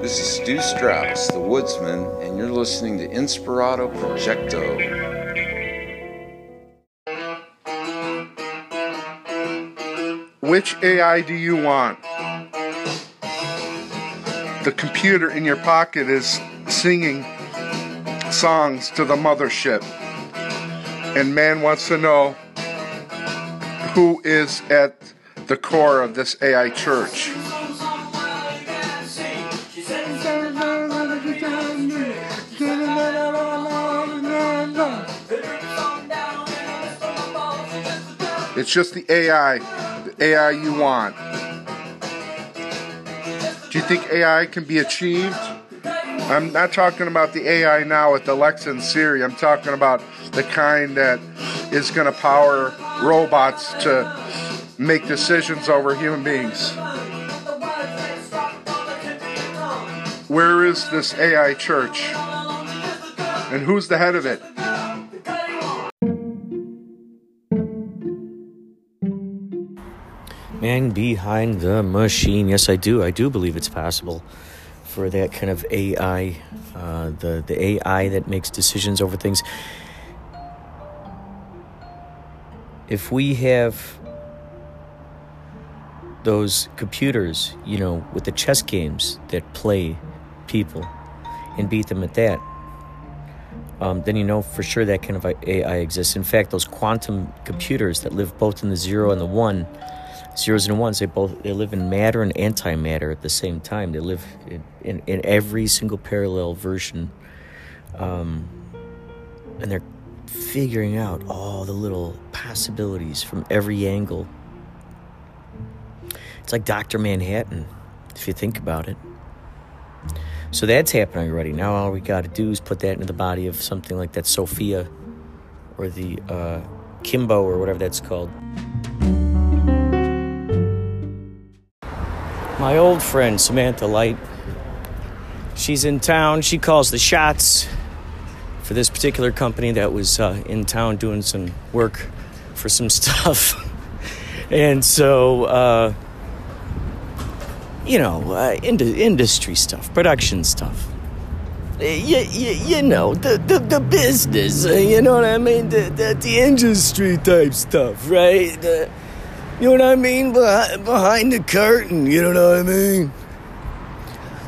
This is Stu Strauss, the woodsman, and you're listening to Inspirato Projecto. Which AI do you want? The computer in your pocket is singing songs to the mothership. And man wants to know who is at the core of this AI church. It's just the AI, the AI you want. Do you think AI can be achieved? I'm not talking about the AI now with Alexa and Siri. I'm talking about the kind that is going to power robots to make decisions over human beings. Where is this AI church? And who's the head of it? Man behind the machine. Yes, I do. I do believe it's possible for that kind of AI, uh, the the AI that makes decisions over things. If we have those computers, you know, with the chess games that play people and beat them at that, um, then you know for sure that kind of AI exists. In fact, those quantum computers that live both in the zero and the one zeros and ones they both they live in matter and antimatter at the same time. They live in, in, in every single parallel version um, and they're figuring out all the little possibilities from every angle. It's like dr manhattan if you think about it. So that's happening already. Now all we got to do is put that into the body of something like that sophia or the uh, kimbo or whatever that's called my old friend Samantha Light. She's in town. She calls the shots for this particular company that was uh, in town doing some work for some stuff. and so, uh, you know, uh, into industry stuff, production stuff. You, you, you know, the, the, the business, uh, you know what I mean? The, the, the industry type stuff, right? You know what I mean? Behind, behind the curtain, you know what I mean?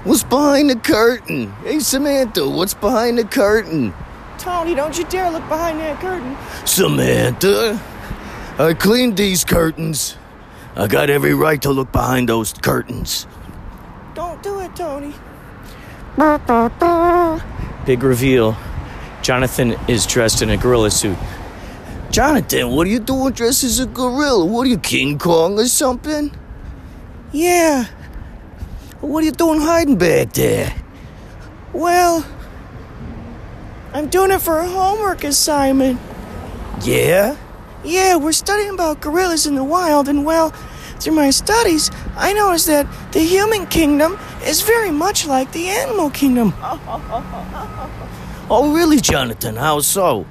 What's behind the curtain? Hey, Samantha, what's behind the curtain? Tony, don't you dare look behind that curtain. Samantha, I cleaned these curtains. I got every right to look behind those curtains. Don't do it, Tony. Big reveal. Jonathan is dressed in a gorilla suit. Jonathan, what are you doing dressed as a gorilla? What are you, King Kong or something? Yeah. What are you doing hiding back there? Well, I'm doing it for a homework assignment. Yeah? Yeah, we're studying about gorillas in the wild, and well, through my studies, I noticed that the human kingdom is very much like the animal kingdom. oh, really, Jonathan? How so?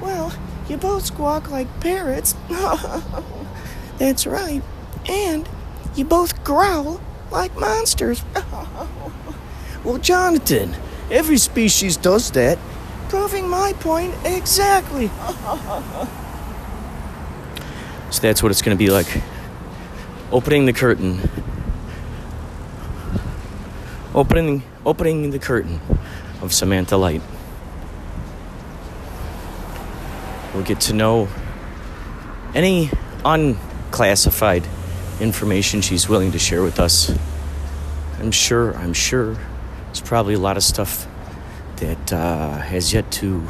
Well, you both squawk like parrots. That's right. And you both growl like monsters. well, Jonathan, every species does that, proving my point exactly. so that's what it's going to be like. Opening the curtain. Opening opening the curtain of Samantha Light. We'll get to know any unclassified information she's willing to share with us. I'm sure, I'm sure there's probably a lot of stuff that uh, has yet to,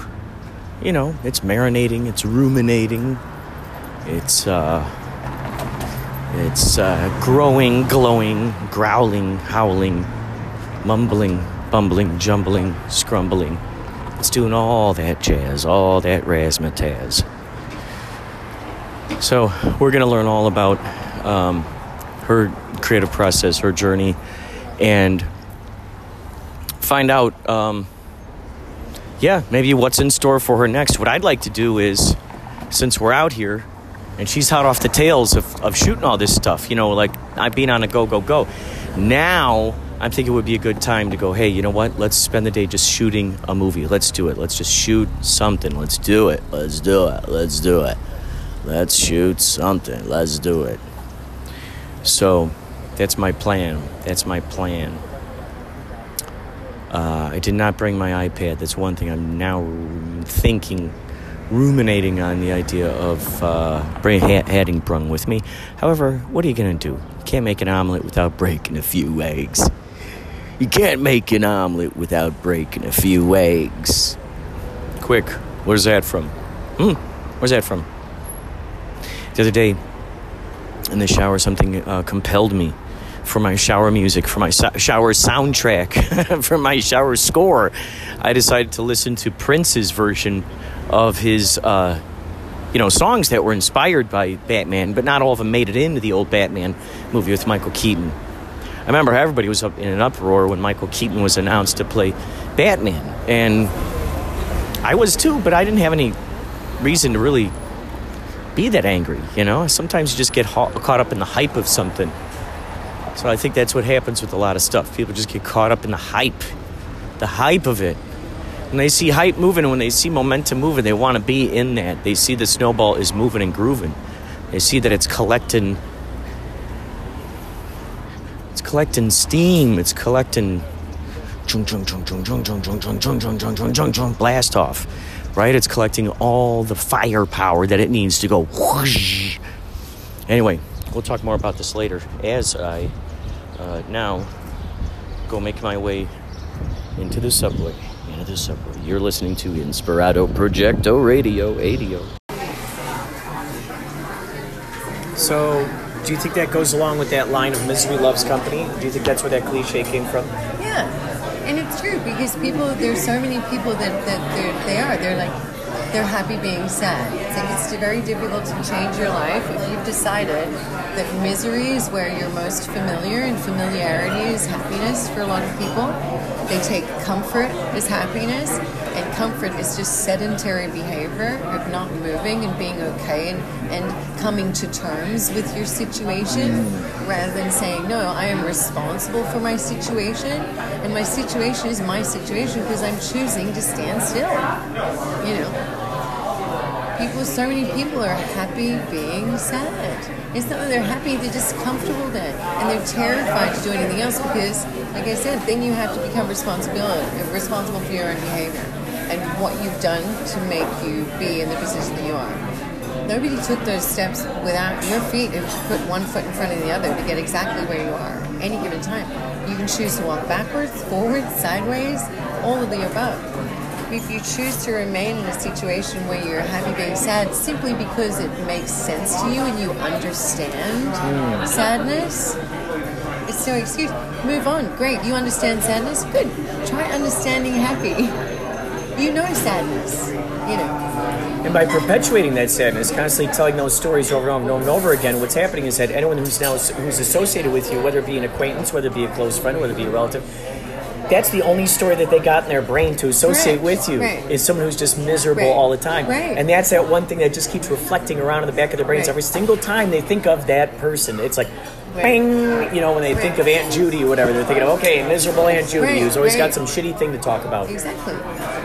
you know, it's marinating, it's ruminating, it's, uh, it's uh, growing, glowing, growling, howling, mumbling, bumbling, jumbling, scrumbling. It's doing all that jazz, all that razzmatazz. So we're going to learn all about um, her creative process, her journey, and find out, um, yeah, maybe what's in store for her next. What I'd like to do is, since we're out here, and she's hot off the tails of, of shooting all this stuff, you know, like I've been on a go, go, go. Now I'm thinking it would be a good time to go, hey, you know what? Let's spend the day just shooting a movie. Let's do it. Let's just shoot something. Let's do it. Let's do it. Let's do it. Let's shoot something. Let's do it. So that's my plan. That's my plan. Uh, I did not bring my iPad. That's one thing I'm now thinking, ruminating on the idea of uh, bring, ha- with me. However, what are you going to do? You can't make an omelet without breaking a few eggs. You can't make an omelet without breaking a few eggs. Quick, where's that from? Hmm, where's that from? The other day, in the shower, something uh, compelled me for my shower music, for my so- shower soundtrack, for my shower score. I decided to listen to Prince's version of his, uh, you know, songs that were inspired by Batman, but not all of them made it into the old Batman movie with Michael Keaton. I remember everybody was up in an uproar when Michael Keaton was announced to play Batman, and I was too, but I didn't have any reason to really be that angry. You know, sometimes you just get ha- caught up in the hype of something. So I think that's what happens with a lot of stuff. People just get caught up in the hype, the hype of it. When they see hype moving, when they see momentum moving, they want to be in that. They see the snowball is moving and grooving. They see that it's collecting it's collecting steam. It's collecting blast off, right? It's collecting all the firepower that it needs to go. Whoosh. Anyway, we'll talk more about this later as I uh, now go make my way into the subway. Into the subway. You're listening to Inspirato Projecto Radio 80. So, do you think that goes along with that line of misery loves company? Do you think that's where that cliche came from? Yeah, and it's true because people. There's so many people that that they're, they are. Like they're happy being sad. It's, like it's very difficult to change your life if you've decided that misery is where you're most familiar and familiarity is happiness for a lot of people. They take comfort as happiness, comfort is just sedentary behavior of not moving and being okay and, and coming to terms with your situation mm. rather than saying, No, I am responsible for my situation, and my situation is my situation because I'm choosing to stand still. You know? people so many people are happy being sad it's not that they're happy they're just comfortable then and they're terrified to do anything else because like i said then you have to become responsible responsible for your own behavior and what you've done to make you be in the position that you are nobody took those steps without your feet and put one foot in front of the other to get exactly where you are any given time you can choose to walk backwards forwards sideways all of the above if you choose to remain in a situation where you're happy being sad simply because it makes sense to you and you understand hmm. sadness, it's no excuse. Move on. Great. You understand sadness? Good. Try understanding happy. You know sadness. You know. And by perpetuating that sadness, constantly telling those stories over and over and over again, what's happening is that anyone who's now who's associated with you, whether it be an acquaintance, whether it be a close friend, whether it be a relative, that's the only story that they got in their brain to associate Right, with you right. is someone who's just miserable Right, all the time. right. And that's that one thing that just keeps reflecting around in the back of their brains every single time they think of that person. It's like, bing, you know, when they think of Aunt Judy or whatever, they're thinking of, okay, miserable Aunt Judy who's always got some shitty thing to talk about. Exactly.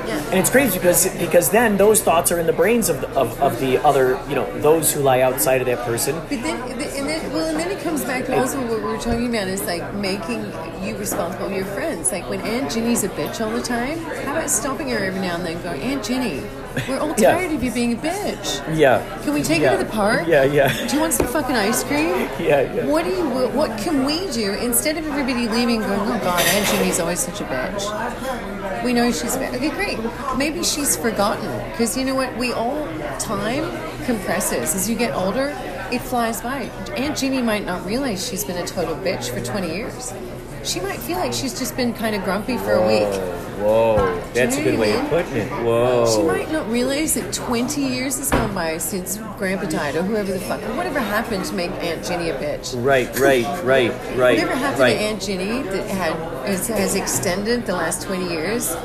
Yeah. And it's crazy because because then those thoughts are in the brains of the, of, of the other, you know, those who lie outside of that person. But then, and then, well, and then it comes back to also what we were talking about is like making you responsible for your friends. Like when Aunt Ginny's a bitch all the time, how about stopping her every now and then and going, Aunt Ginny, we're all Yeah. tired of you being a bitch. Yeah. Can we take yeah. her to the park? Yeah, yeah. Do you want some fucking ice cream? Yeah, yeah. What do you? What can we do instead of everybody leaving going, oh God, Aunt Ginny's always such a bitch. We know she's. Okay, great. Maybe she's forgotten because you know what? We all time compresses as you get older. It flies by. Aunt Ginny might not realize she's been a total bitch for 20 years. She might feel like she's just been kind of grumpy for a week. Whoa, that's a know good what I way of putting it. Whoa. She might not realize that 20 years has gone by since Grandpa died or whoever the fuck, or whatever happened to make Aunt Ginny a bitch. Right, right, right, right. Whatever happened right. to Aunt Ginny that had has, has extended the last 20 years,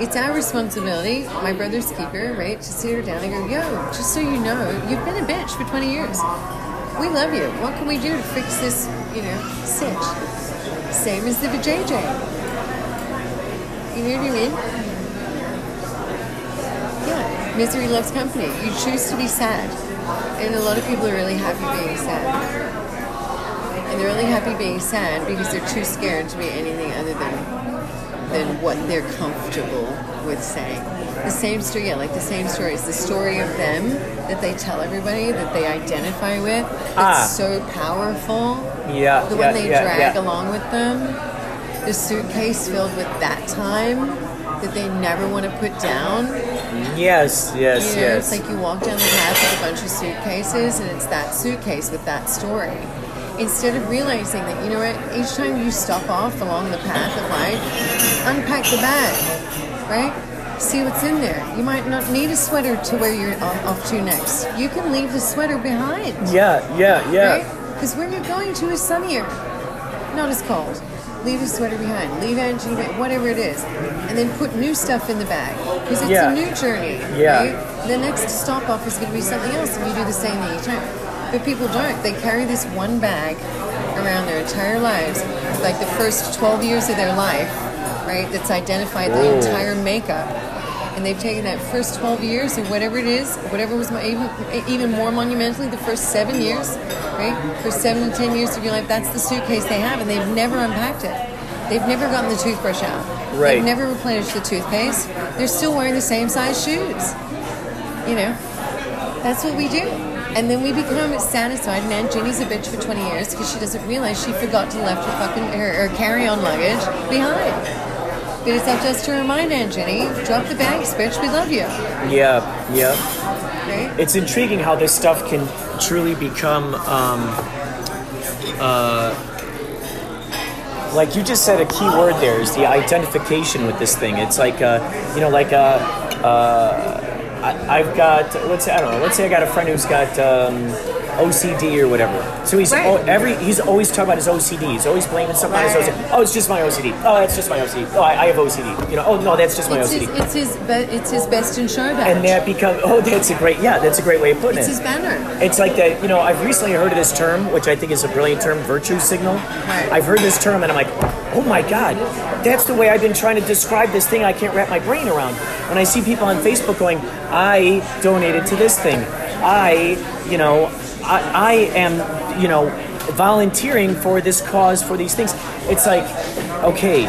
it's our responsibility, my brother's keeper, right, to sit her down and go, yo, just so you know, you've been a bitch for 20 years. We love you. What can we do to fix this, you know, sitch? Same as the vajayjay. You know what I mean? Yeah, misery loves company. You choose to be sad. And a lot of people are really happy being sad. And they're really happy being sad because they're too scared to be anything other than than what they're comfortable with saying. The same story, yeah, like the same story. It's the story of them that they tell everybody that they identify with. It's Ah. so powerful. Yeah, The yeah, one they yeah, drag yeah. along with them. The suitcase filled with that time that they never want to put down. Yes, yes, You know, yes. it's like you walk down the path with a bunch of suitcases, and it's that suitcase with that story. Instead of realizing that, you know what, each time you stop off along the path of life, unpack the bag, right? See what's in there. You might not need a sweater to where you're off, to next. You can leave the sweater behind, yeah, yeah, yeah. right? Because where you're going to is sunnier, not as cold. Leave the sweater behind. Leave energy, whatever it is, and then put new stuff in the bag because it's Yeah. a new journey. Yeah. Right? The next stop off is going to be something else, and you do the same thing each time. But people don't. They carry this one bag around their entire lives, like the first 12 years of their life, right? That's identified the entire makeup. And they've taken that first 12 years or whatever it is, whatever was my, even, even more monumentally, the first seven years, right? First seven to 10 years of your life, that's the suitcase they have, and they've never unpacked it. They've never gotten the toothbrush out. Right. They've never replenished the toothpaste. They're still wearing the same size shoes. You know, that's what we do. And then we become satisfied. And Aunt Jenny's a bitch for 20 years because she doesn't realize she forgot to left her fucking her, her carry-on luggage behind. It's up to us to remind Aunt Jenny, drop the bags, bitch. We love you. Yeah, yeah. Right? It's intriguing how this stuff can truly become, um, uh, like you just said, a key word there is the identification with this thing. It's like, uh, you know, like, uh, uh, I, I've got, let's say, I don't know, let's say I got a friend who's got um, OCD or whatever. So he's Right. al- every he's always talking about his OCD. He's always blaming something on his Right. OCD. Oh, it's just my OCD. Oh, that's just my OCD. Oh, I, I have OCD. You know, oh no, that's just my It's OCD. his, it's his, be- it's his best in show badge. and that becomes oh, that's a great yeah, that's a great way of putting it's it. his banner. It's like that, you know, I've recently heard of this term, which I think is a brilliant term, virtue signal. Right. I've heard this term and I'm like, oh my God, that's the way I've been trying to describe this thing I can't wrap my brain around. When I see people on Facebook going, I donated to this thing. I, you know, I, I am, you know, volunteering for this cause, for these things. It's like, okay,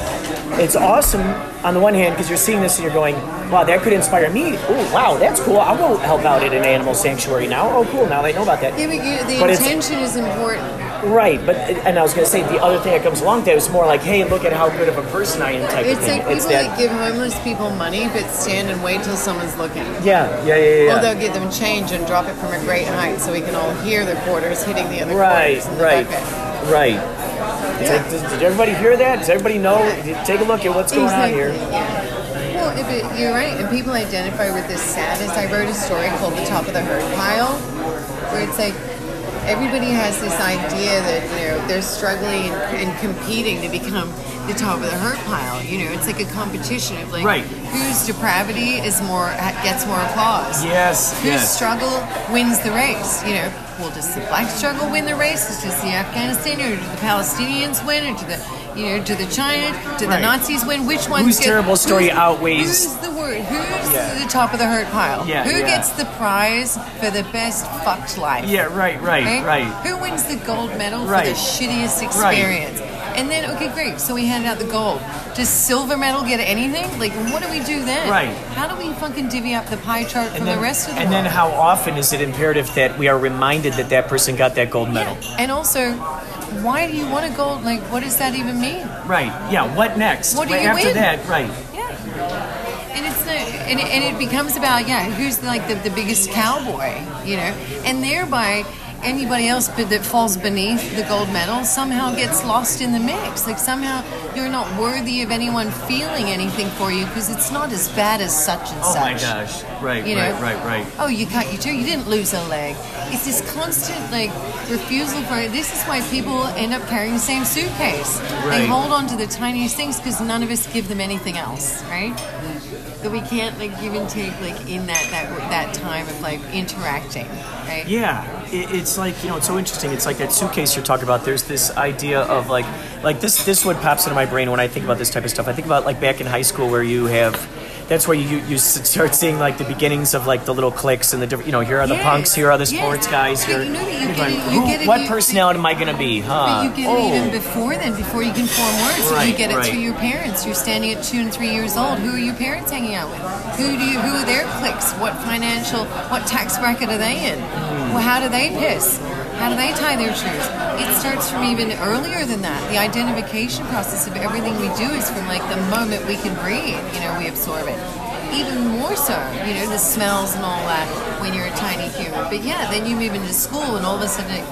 it's awesome on the one hand because you're seeing this and you're going, wow, that could inspire me. Oh, wow, that's cool. I'll go help out at an animal sanctuary now. Oh, cool. Now they know about that. Yeah, but you, the But intention is important. Right, but and I was going to say the other thing that comes along with that is more like, hey, look at how good of a person I am type It's of thing. like people it's that that. give homeless people money but stand and wait till someone's looking. yeah, yeah, yeah, yeah. Or they'll give them change and drop it from a great height so we can all hear the quarters hitting the other Right, quarters right, bucket. right. It's like, does, did everybody hear that? Does everybody know? Take a look at what's going on here. yeah. Well, if it, you're right, and people identify with this sadness. I wrote a story called "The Top of the Herd Pile," where it's like everybody has this idea that you know they're struggling and, and competing to become the top of the herd pile. You know, it's like a competition of like Right. whose depravity is more gets more applause. Yes, Whose yes. struggle wins the race? You know, well, does the black struggle win the race? Does the Afghanistan or do the Palestinians win, or do the you know, do the China, do the Right. Nazis win? Which ones? Whose terrible story outweighs- the? Who's Yeah. the top of the hurt pile? Yeah, Who yeah. gets the prize for the best fucked life? Yeah, right, right, Right? right. Who wins the gold medal Right. for the shittiest experience? Right. And then, okay, great. So we handed out the gold. Does silver medal get anything? Like, what do we do then? Right. How do we fucking divvy up the pie chart from then, the rest of the and world? then how often is it imperative that we are reminded that that person got that gold medal? Yeah. And also, why do you want a gold? Like, what does that even mean? Right. Yeah. What next? What do Right you after win? that? Right. And it's the, and, it, and it becomes about yeah who's like the, the biggest cowboy you know and thereby anybody else but that falls beneath the gold medal somehow gets lost in the mix like somehow you're not worthy of anyone feeling anything for you because it's not as bad as such and Oh such Oh my gosh. Right. you know? right. Right. Right. Oh, you cut your toe. You didn't lose a leg. It's this constant like refusal for. This is why people end up carrying the same suitcase. Right. They hold on to the tiniest things because none of us give them anything else, right? That we can't like give and take like in that that that time of like interacting, right? Yeah. it, it's like you know, it's so interesting. It's like that suitcase you're talking about. There's this idea of like, like this. This what pops into my brain when I think about this type of stuff. I think about like back in high school where you have. That's where you you start seeing like the beginnings of like the little cliques and the different. You know, here are the Yes, punks, here are the yes. sports guys. Here, you know you you're going, it- you "Who- what personality am I going to be? Huh? But you get oh. it even before then, before you can form words. Right, you get it right. through your parents. You're standing at two and three years old. Who are your parents hanging out with? Who do you? Who are their cliques? What financial? What tax bracket are they in? Hmm. Well, how do they piss? How do they tie their shoes? It starts from even earlier than that. The identification process of everything we do is from like the moment we can breathe. You know, we absorb it. Even more so, you know, the smells and all that when you're a tiny human. But yeah, then you move into school and all of a sudden it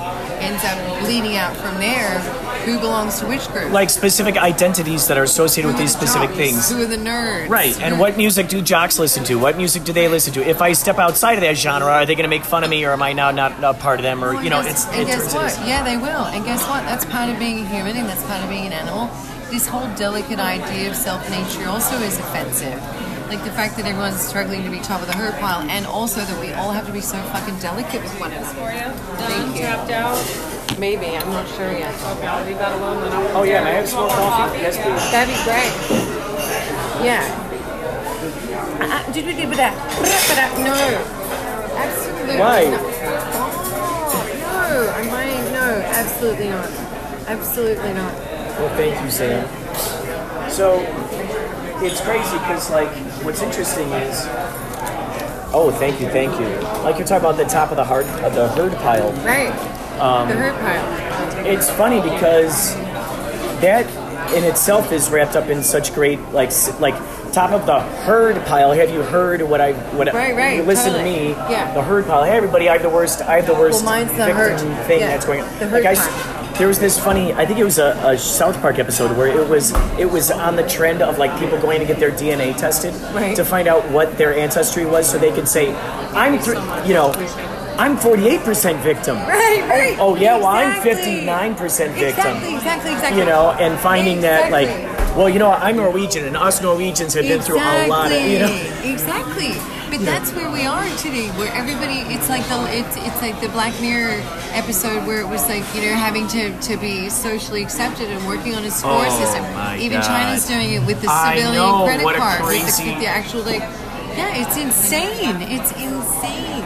ends up bleeding out from there. Who belongs to which group? like specific identities that are associated with Who are these the specific jocks? things. Who are the nerds? Right, and what music do jocks listen to? What music do they listen to? If I step outside of that genre, are they going to make fun of me, or am I now not a part of them? Or Well, you know, and it's and guess what? Yeah, they will. And guess what? That's part of being a human, and that's part of being an animal. This whole delicate idea of self nature also is offensive. Like the fact that everyone's struggling to be top of the herd pile, and also that we all have to be so fucking delicate with one another. for you. Thank Done, you. tapped out. Maybe I'm not sure yet. Okay, I'll leave that alone. Then I'll Oh yeah, and I have small coffee. Yes, please. That'd be great. Yeah. Uh, did we do that? No. Absolutely. Why? not. Oh, no. I'm buying. No, absolutely not. Absolutely not. Well, thank you, Sam. So it's crazy because like what's interesting is. Oh, thank you, thank you. Like you're talking about the top of the hard of the herd pile. Right. Um, the herd pile. It's funny because that in itself is wrapped up in such great like like top of the herd pile. Have you heard what I what Right, right, You listen totally. to me. Yeah. The herd pile. Hey everybody, I have the worst. I have the worst Well, mine's the victim herd. thing Yeah, that's going on. the herd like I s- pile. There was this funny. I think it was a, a South Park episode where it was it was on the trend of like people going to get their DNA tested Right. to find out what their ancestry was, so they could say, I'm you know. I'm 48% victim. Right, right. Oh yeah, well I'm 59% victim. Exactly, exactly, exactly. You know, and finding that like, well, you know, I'm Norwegian, and us Norwegians have been through a lot of, you know. Exactly. But that's where we are today, where everybody it's like the it's it's like the Black Mirror episode where it was like, you know, having to, to be socially accepted and working on a score Oh, system. Even God. China's doing it with the civilian know, credit card. with, the, crazy- with the actual like Yeah, it's insane. It's insane.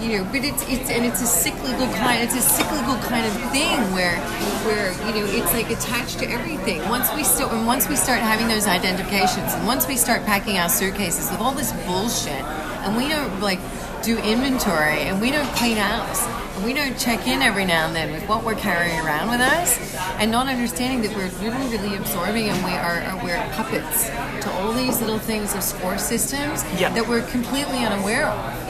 You know, but it's it's and it's a cyclical kind it's a cyclical kind of thing where where you know it's like attached to everything. Once we start and once we start having those identifications and once we start packing our suitcases with all this bullshit and we don't like do inventory and we don't clean house and we don't check in every now and then with what we're carrying around with us and not understanding that we're really really absorbing and we are, are we're puppets to all these little things of score systems Yeah. that we're completely unaware of.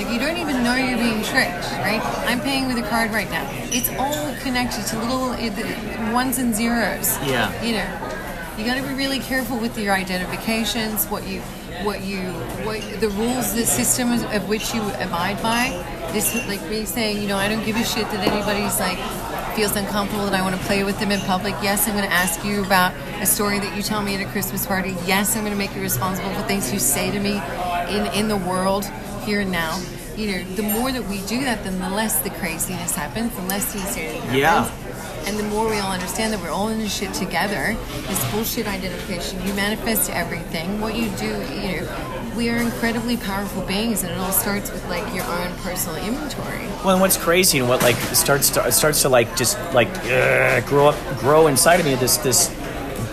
Like you don't even know you're being tricked, right? I'm paying with a card right now. It's all connected to little uh, ones and zeros. Yeah. You know, you got to be really careful with your identifications, what you, what you, what the rules, the system of which you abide by. This like me saying, you know, I don't give a shit that anybody's like feels uncomfortable that I want to play with them in public. Yes, I'm going to ask you about a story that you tell me at a Christmas party. Yes, I'm going to make you responsible for things you say to me in in the world here and now. You know, the more that we do that, then the less the craziness happens, the less insanity happens. Yeah. And the more we all understand that we're all in this shit together, this bullshit identification, you manifest everything. What you do, you know, we are incredibly powerful beings, and it all starts with like your own personal inventory. Well, and what's crazy and what like starts to starts to like just like ugh, grow up, grow inside of me. This this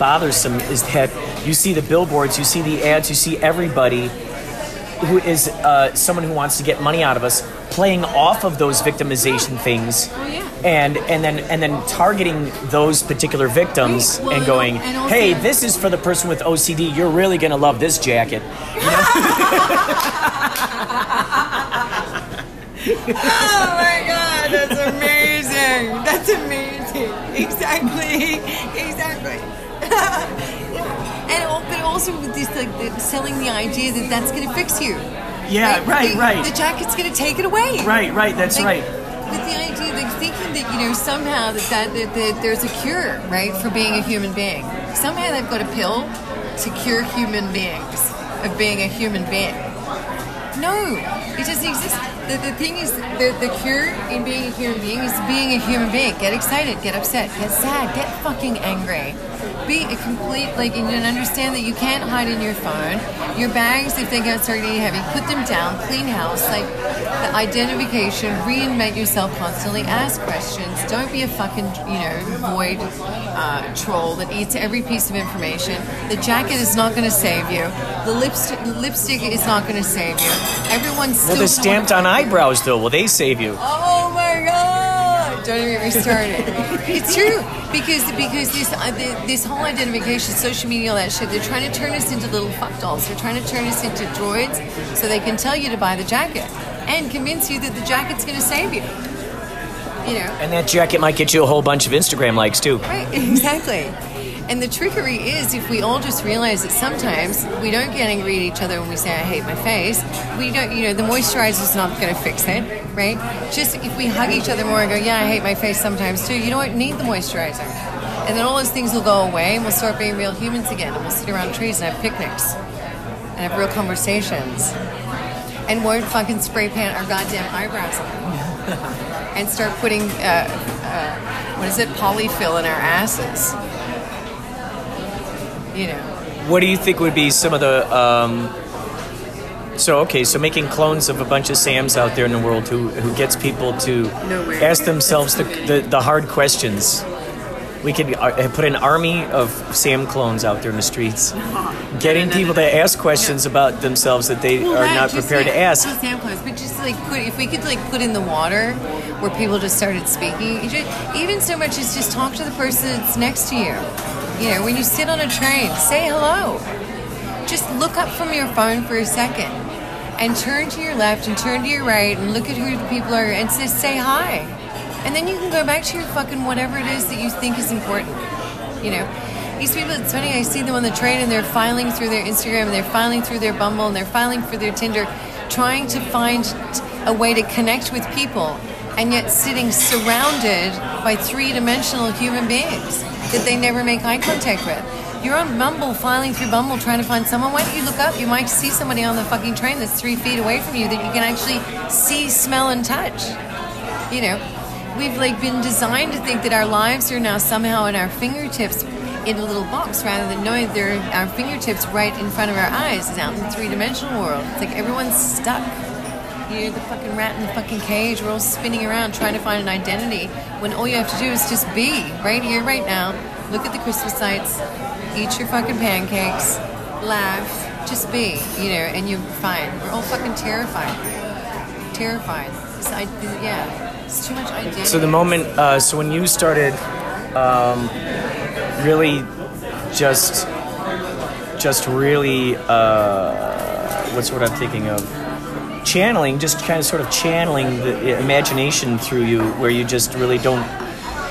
bothersome is that you see the billboards, you see the ads, you see everybody who is uh, someone who wants to get money out of us playing off of those victimization things. Oh, yeah. And and then and then targeting those particular victims. Well, and going, and also- "Hey, this is for the person with OCD. You're really gonna love this jacket." Oh my god, that's amazing! That's amazing. Exactly, exactly. And but also with this like the, selling the idea that that's going to fix you. Yeah, right, the, right. The jacket's going to take it away. Right, right. That's Like, right. With the idea, like thinking that you know somehow that, that that that there's a cure, right, for being a human being. Somehow they've got a pill to cure human beings of being a human being. No, it doesn't exist. the, the thing is, the, the cure in being a human being is being a human being. Get excited, get upset, get sad, get fucking angry. Be a complete, like, and understand that you can't hide in your phone. Your bags, if they get start getting heavy, put them down, clean house, like, the identification, reinvent yourself constantly, ask questions. Don't be a fucking, you know, void uh, troll that eats every piece of information. The jacket is not going to save you. The lipstick, lipstick is not going to save you. Everyone's still Well, they're stamped on eyebrows, though. Will they save you? Oh my god! Don't even get me started. it's true because because this uh, this whole identification, social media, all that shit. They're trying to turn us into little fuck dolls. They're trying to turn us into droids so they can tell you to buy the jacket and convince you that the jacket's going to save you. You know. And that jacket might get you a whole bunch of Instagram likes, too. Right, exactly. And the trickery is if we all just realize that sometimes we don't get angry at each other when we say, I hate my face, we don't, you know, the moisturizer's not going to fix it, right? Just if we hug each other more and go, yeah, I hate my face sometimes too, you don't need the moisturizer. And then all those things will go away and we'll start being real humans again. And we'll sit around trees and have picnics and have real conversations. And won't fucking spray paint our goddamn eyebrows on. and start putting, uh, uh, what is it, polyfill in our asses you know. What do you think would be some of the? Um, so okay, so making clones of a bunch of Sams out there in the world who who gets people to No way. ask themselves the, the the hard questions. We could uh, put an army of Sam clones out there in the streets, getting people to ask questions about themselves that they Well, are not prepared to ask. just Sam clones, but just like put if we could like put in the water where people just started speaking, just, even so much as just talk to the person that's next to you. You know, when you sit on a train, say hello. Just look up from your phone for a second and turn to your left and turn to your right and look at who the people are and just say hi. And then you can go back to your fucking whatever it is that you think is important. You know, these people, it's funny, I see them on the train and they're filing through their Instagram and they're filing through their Bumble and they're filing through their Tinder, trying to find a way to connect with people and yet sitting surrounded by three dimensional human beings that they never make eye contact with. You're on Bumble, filing through Bumble, trying to find someone. Why don't you look up? You might see somebody on the fucking train that's three feet away from you that you can actually see, smell, and touch. You know, we've like been designed to think that our lives are now somehow in our fingertips in a little box rather than knowing they're our fingertips right in front of our eyes is out in the three dimensional world. It's like everyone's stuck. You're the fucking rat in the fucking cage. We're all spinning around trying to find an identity when all you have to do is just be right here, right now. Look at the Christmas lights, eat your fucking pancakes, laugh, just be, you know, and you're fine. We're all fucking terrified. Terrified. It's, I, yeah, it's too much identity. So the moment, uh, so when you started, um, really, just, just really, uh, what's what I'm thinking of? Channeling, just kind of sort of channeling the imagination through you, where you just really don't.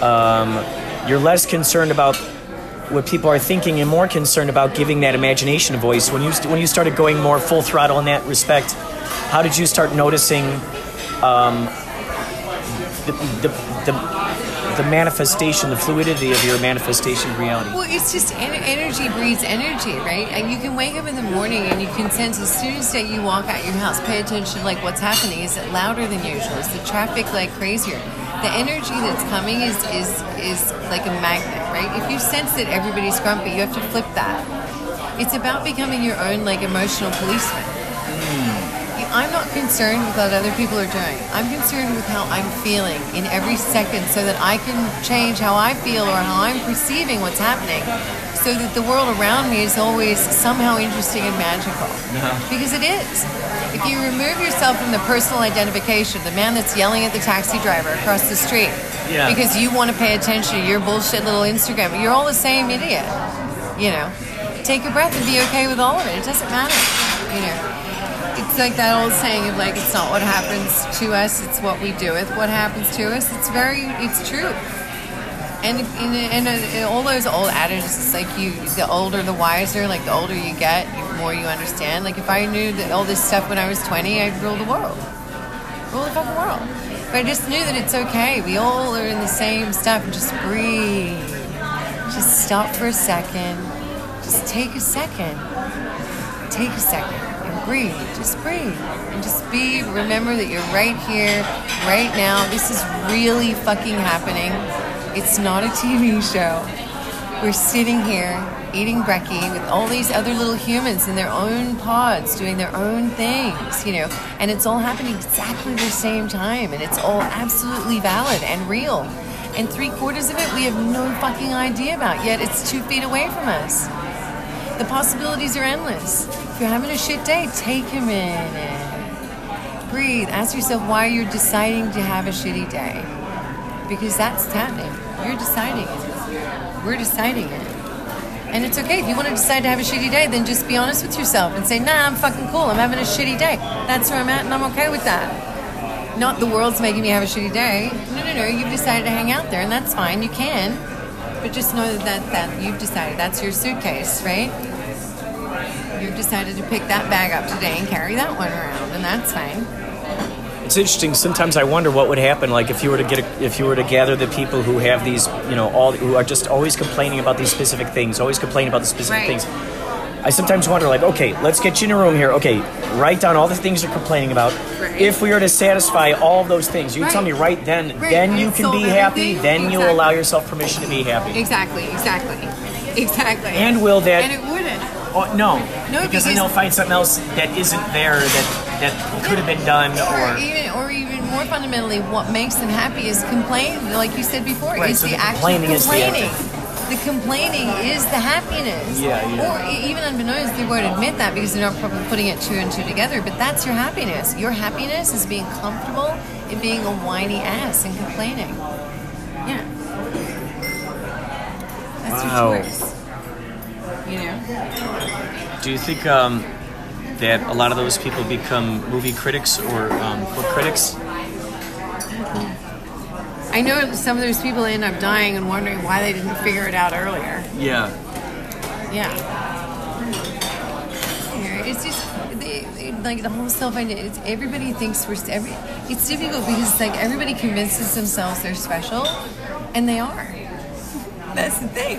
Um, you're less concerned about what people are thinking and more concerned about giving that imagination a voice. When you when you started going more full throttle in that respect, how did you start noticing? Um, the, the, the, the manifestation, the fluidity of your manifestation reality. Well, it's just en- energy breeds energy, right? And you can wake up in the morning and you can sense as soon as that you walk out your house, pay attention like what's happening. Is it louder than usual? Is the traffic like crazier? The energy that's coming is is is like a magnet, right? If you sense that everybody's grumpy, you have to flip that. It's about becoming your own like emotional policeman. I'm not concerned with what other people are doing. I'm concerned with how I'm feeling in every second so that I can change how I feel or how I'm perceiving what's happening so that the world around me is always somehow interesting and magical. Because it is. If you remove yourself from the personal identification, the man that's yelling at the taxi driver across the street Yeah. because you want to pay attention to your bullshit little Instagram, you're all the same idiot. You know, take a breath and be okay with all of it. It doesn't matter. You know, it's like that old saying of like, it's not what happens to us, it's what we do with what happens to us. It's very, it's true. And and, uh, all those old adages, it's like you, the older the wiser. Like the older you get, the more you understand. Like if I knew that all this stuff when I was twenty, I'd rule the world, rule the fucking world. But I just knew that it's okay. We all are in the same stuff. And just breathe. Just stop for a second. Just take a second. Take a second breathe. Just breathe. And just be, remember that you're right here, right now. This is really fucking happening. It's not a TV show. We're sitting here eating brekkie with all these other little humans in their own pods doing their own things, you know, and it's all happening exactly the same time and it's all absolutely valid and real. And three quarters of it we have no fucking idea about, yet it's two feet away from us. The possibilities are endless. If you're having a shit day, take a minute. Breathe. Ask yourself why you're deciding to have a shitty day. Because that's happening. You're deciding it. We're deciding it. And it's okay. If you want to decide to have a shitty day, then just be honest with yourself and say, nah, I'm fucking cool. I'm having a shitty day. That's where I'm at, and I'm okay with that. Not the world's making me have a shitty day. No, no, no. You've decided to hang out there, and that's fine. You can. But just know that, that you've decided. That's your suitcase, right? You've decided to pick that bag up today and carry that one around, and that's fine. It's interesting. Sometimes I wonder what would happen, like if you were to get, a, if you were to gather the people who have these, you know, all who are just always complaining about these specific things, always complaining about the specific Right. things. I sometimes wonder, like, okay, let's get you in a room here. Okay, write down all the things you're complaining about. Right. If we were to satisfy all of those things, you tell me right then, Right. then you can be happy. everything. Then you Exactly. allow yourself permission to be happy. Exactly, exactly. Exactly. And will that? And it wouldn't. oh, no, No, because then they'll find something else that isn't there that that could have been done, Or or even, or even more fundamentally, what makes them happy is complain. Like you said before, Right, is so the, the complaining is the complaining. The complaining is the happiness. Yeah, yeah. Or even unbeknownst, they won't admit that because they're not probably putting it two and two together. But that's your happiness. Your happiness is being comfortable in being a whiny ass and complaining. Yeah. That's Wow. your choice. You know. Do you think um, that a lot of those people become movie critics or um, book critics? I know some of those people end up dying and wondering why they didn't figure it out earlier. Yeah. Yeah. Yeah, It's just they, they, like the whole self identity. It's everybody thinks we're every. It's difficult because like everybody convinces themselves they're special, and they are. That's the thing.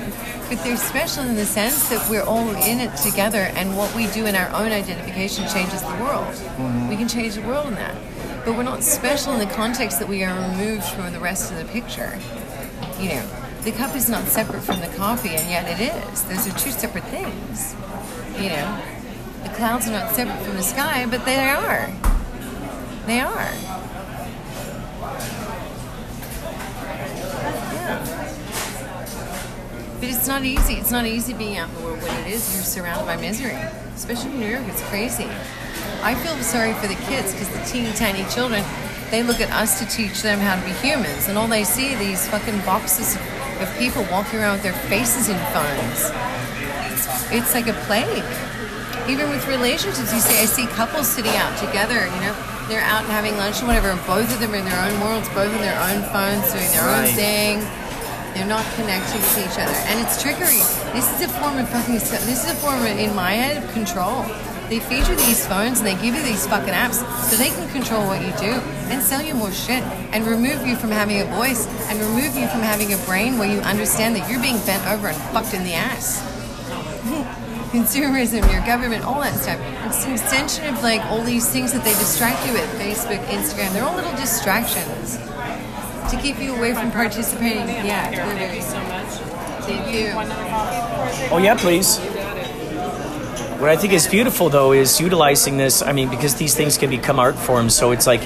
But they're special in the sense that we're all in it together, and what we do in our own identification changes the world. Mm-hmm. We can change the world in that. But we're not special in the context that we are removed from the rest of the picture. You know, the cup is not separate from the coffee, and yet it is. Those are two separate things. You know, the clouds are not separate from the sky, but they are. They are. Yeah. But it's not easy. It's not easy being out in the world when it is. You're surrounded by misery, especially in New York. It's crazy. I feel sorry for the kids because the teeny tiny children, they look at us to teach them how to be humans, and all they see are these fucking boxes of, people walking around with their faces in phones. It's, it's like a plague. Even with relationships, you see, I see couples sitting out together. You know, they're out and having lunch or whatever, and both of them are in their own worlds, both in their own phones, doing their own thing. They're not connecting with each other, and it's trickery. This is a form of fucking. This is a form, of, in my head, of control. They feed you these phones and they give you these fucking apps so they can control what you do and sell you more shit and remove you from having a voice and remove you from having a brain where you understand that you're being bent over and fucked in the ass consumerism, your government, all that stuff. It's an extension of like all these things that they distract you with Facebook, Instagram. They're all little distractions to keep you away from participating. Yeah, Thank you so much. Thank you. One other coffee? Oh yeah, please. What I think is beautiful though is utilizing this. I mean, because these things can become art forms, so it's like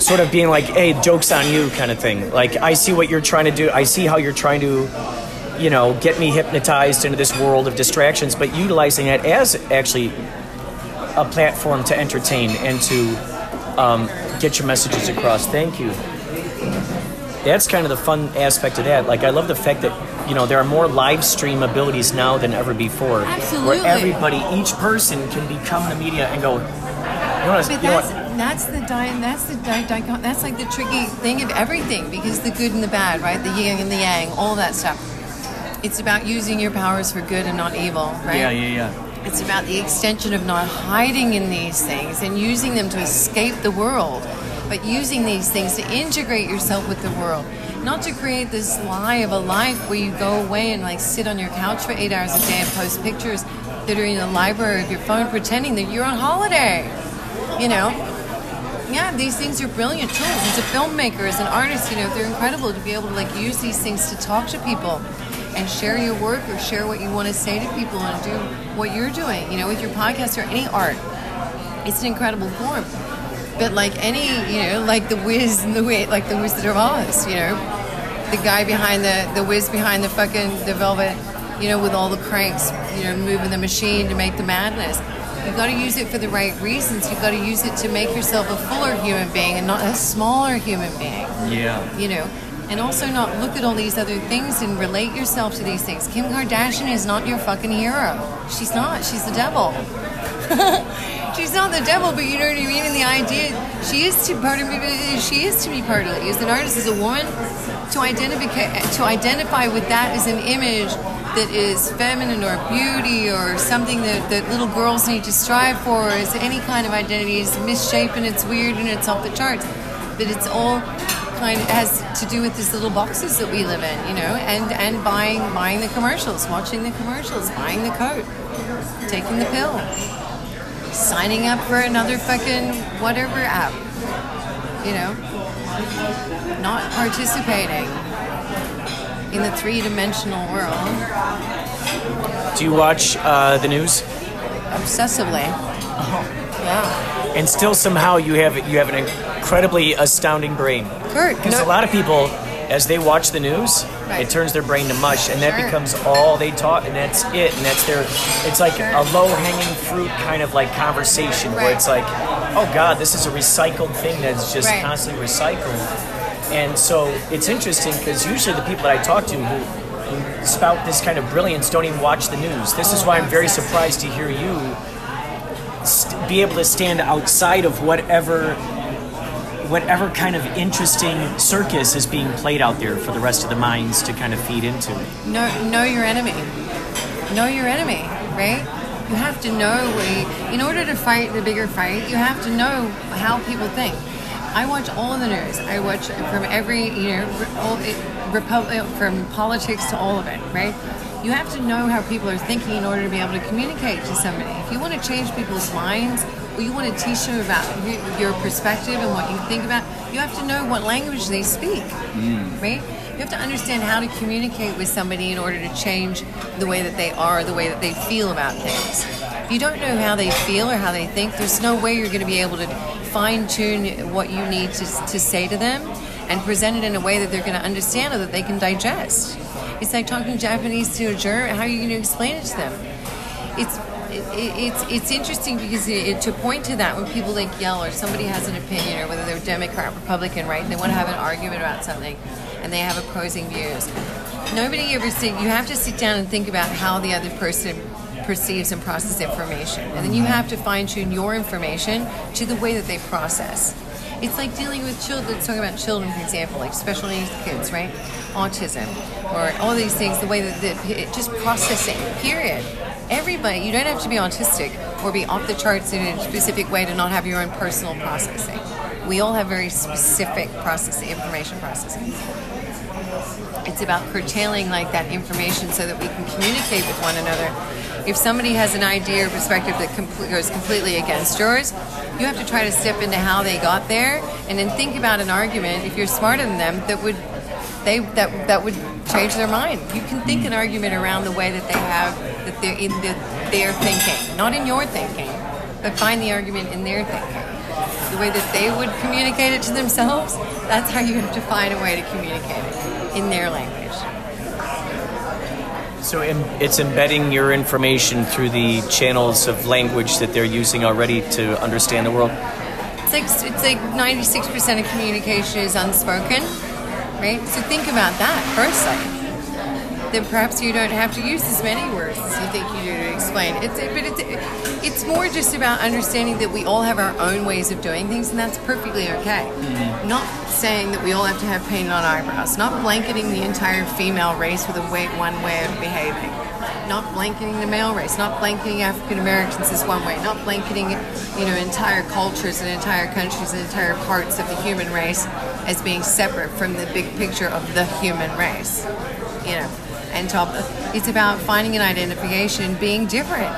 sort of being like, "Hey, jokes on you," kind of thing. Like, I see what you're trying to do. I see how you're trying to, you know, get me hypnotized into this world of distractions. But utilizing that as actually a platform to entertain and to um, get your messages across. Thank you. That's kind of the fun aspect of that. Like, I love the fact that you know there are more live stream abilities now than ever before. Absolutely. Where everybody, each person, can become the media and go. You know what? But that's that's the di- that's the di- dichot- that's like the tricky thing of everything because the good and the bad, right? The yin and the yang, all that stuff. It's about using your powers for good and not evil, right? Yeah, yeah, yeah. It's about the extension of not hiding in these things and using them to escape the world, but using these things to integrate yourself with the world. Not to create this lie of a life where you go away and like sit on your couch for eight hours a day and post pictures that are in the library of your phone pretending that you're on holiday. You know? Yeah, these things are brilliant tools. As a filmmaker, as an artist, you know, they're incredible to be able to like use these things to talk to people and share your work or share what you want to say to people and do what you're doing, you know, with your podcast or any art. It's an incredible form. But like any, you know, like the whiz and the Wi- like the Wizard of Oz, you know, the guy behind the the Wiz behind the fucking the Velvet, you know, with all the cranks, you know, moving the machine to make the madness. You've got to use it for the right reasons. You've got to use it to make yourself a fuller human being and not a smaller human being Yeah. you know, and also not look at all these other things and relate yourself to these things. Kim Kardashian is not your fucking hero. She's not. She's the devil. She's not the devil, but you know what I mean. And the idea, she is to part of me. She is to me partly as an artist, as a woman, to identify to identify with that as an image that is feminine or beauty or something that, that little girls need to strive for, or as any kind of identity is misshapen, it's weird, and it's off the charts. But it's all kind of has to do with these little boxes that we live in, you know, and and buying buying the commercials, watching the commercials, buying the coat, taking the pill, signing up for another fucking whatever app, you know, not participating in the three dimensional world Do you watch uh, the news? obsessively. Yeah, And still somehow you have you have an incredibly astounding brain. Kurt. Because no- a lot of people, as they watch the news, Right. it turns their brain to mush, and that Sure. becomes all they taught, and that's it, and that's their. It's like Sure. a low hanging fruit kind of like conversation where it's like, oh God, this is a recycled thing that's just Right. constantly recycled, and so it's interesting because usually the people that I talk to who, who spout this kind of brilliance don't even watch the news. This is why I'm very surprised to hear you st- be able to stand outside of whatever whatever kind of interesting circus is being played out there for the rest of the minds to kind of feed into. know know your enemy. Know your enemy, right? You have to know what you, in order to fight the bigger fight, you have to know how people think. I watch all of the news. I watch from every you know all it, Republic uh, from politics to all of it, right? You have to know how people are thinking in order to be able to communicate to somebody. If you want to change people's minds, or you want to teach them about your perspective and what you think about, you have to know what language they speak, mm. right? You have to understand how to communicate with somebody in order to change the way that they are, the way that they feel about things. If you don't know how they feel or how they think, there's no way you're going to be able to fine tune what you need to, to say to them and present it in a way that they're going to understand or that they can digest. It's like talking Japanese to a German. How are you going to explain it to them? It's it's it's interesting because it, to point to that when people like yell or somebody has an opinion or whether they're Democrat, Republican, right? And they want to have an argument about something, and they have opposing views. Nobody ever sit. You have to sit down and think about how the other person perceives and processes information, and then you mm-hmm. have to fine tune your information to the way that they process. It's like dealing with children. Let's talk about children, for example, like special needs kids, right? Autism, or all these things. The way that, it, just processing. Period. Everybody. You don't have to be autistic or be off the charts in a specific way to not have your own personal processing. We all have very specific processing, information processing. It's about curtailing like that information so that we can communicate with one another. If somebody has an idea or perspective that com- goes completely against yours, you have to try to step into how they got there, and then think about an argument. If you're smarter than them, that would they that that would change their mind. You can think an argument around the way that they have that they're in the, their thinking, not in your thinking, but find the argument in their thinking the way that they would communicate it to themselves, that's how you have to find a way to communicate it in their language. So it's embedding your information through the channels of language that they're using already to understand the world. It's like it's like ninety six percent of communication is unspoken, right? So think about that firstly. Then perhaps you don't have to use as many words as you think you do to explain. It's but it's it's more just about understanding that we all have our own ways of doing things, and that's perfectly okay. Mm-hmm. Not saying that we all have to have painted on eyebrows. Not blanketing the entire female race with a way, one way of behaving. Not blanketing the male race. Not blanketing African Americans as one way. Not blanketing, you know, entire cultures and entire countries and entire parts of the human race as being separate from the big picture of the human race. You know, and top, it's about finding an identification, being different,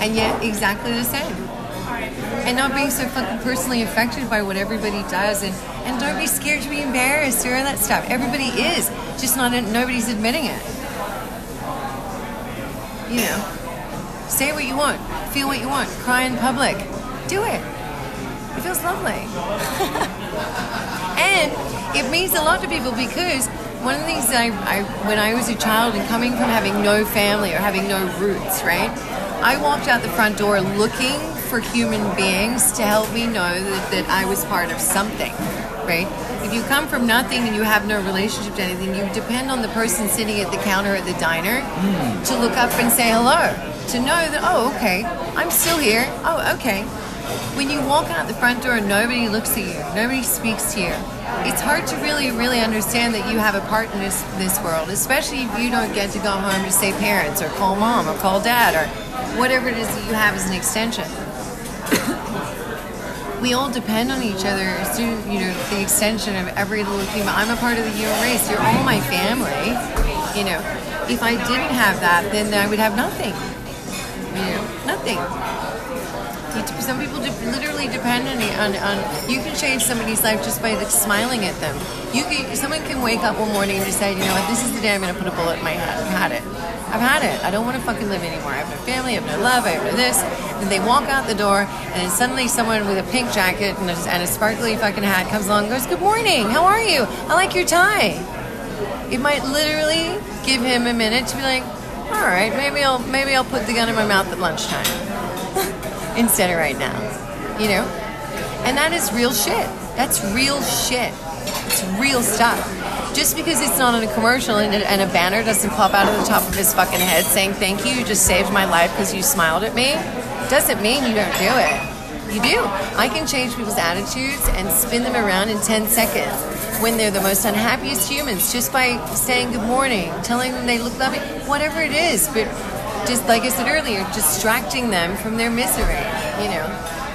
and yet exactly the same. And not being so fucking personally affected by what everybody does, and, and don't be scared to be embarrassed or all that stuff. Everybody is, just not nobody's admitting it. You know, say what you want, feel what you want, cry in public, do it. It feels lovely. and it means a lot to people because one of the things that I, I, when I was a child and coming from having no family or having no roots, right? I walked out the front door looking for human beings to help me know that, that I was part of something, right? If you come from nothing and you have no relationship to anything, you depend on the person sitting at the counter at the diner hmm. to look up and say hello, to know that, oh, okay, I'm still here. Oh, okay. When you walk out the front door and nobody looks at you, nobody speaks to you, it's hard to really, really understand that you have a part in this, this world, especially if you don't get to go home to say parents or call mom or call dad or whatever it is that you have as an extension. we all depend on each other to, you know, the extension of every little human. I'm a part of the human race. You're all my family. You know, if I didn't have that, then I would have nothing. You know, nothing. Some people de- literally depend on, on, on. You can change somebody's life just by smiling at them. You can, someone can wake up one morning and decide, you know what, this is the day I'm going to put a bullet in my head. I've had it. I've had it. I don't want to fucking live anymore. I have no family. I have no love. I have no this. And they walk out the door, and suddenly someone with a pink jacket and a, and a sparkly fucking hat comes along and goes, "Good morning. How are you? I like your tie." It might literally give him a minute to be like, "All right, maybe I'll maybe I'll put the gun in my mouth at lunchtime." Instead of right now. You know? And that is real shit. That's real shit. It's real stuff. Just because it's not in a commercial and a, and a banner doesn't pop out of the top of his fucking head saying, Thank you, you just saved my life because you smiled at me, doesn't mean you don't do it. You do. I can change people's attitudes and spin them around in 10 seconds when they're the most unhappiest humans just by saying good morning, telling them they look lovely, whatever it is. But just like I said earlier, distracting them from their misery, you know,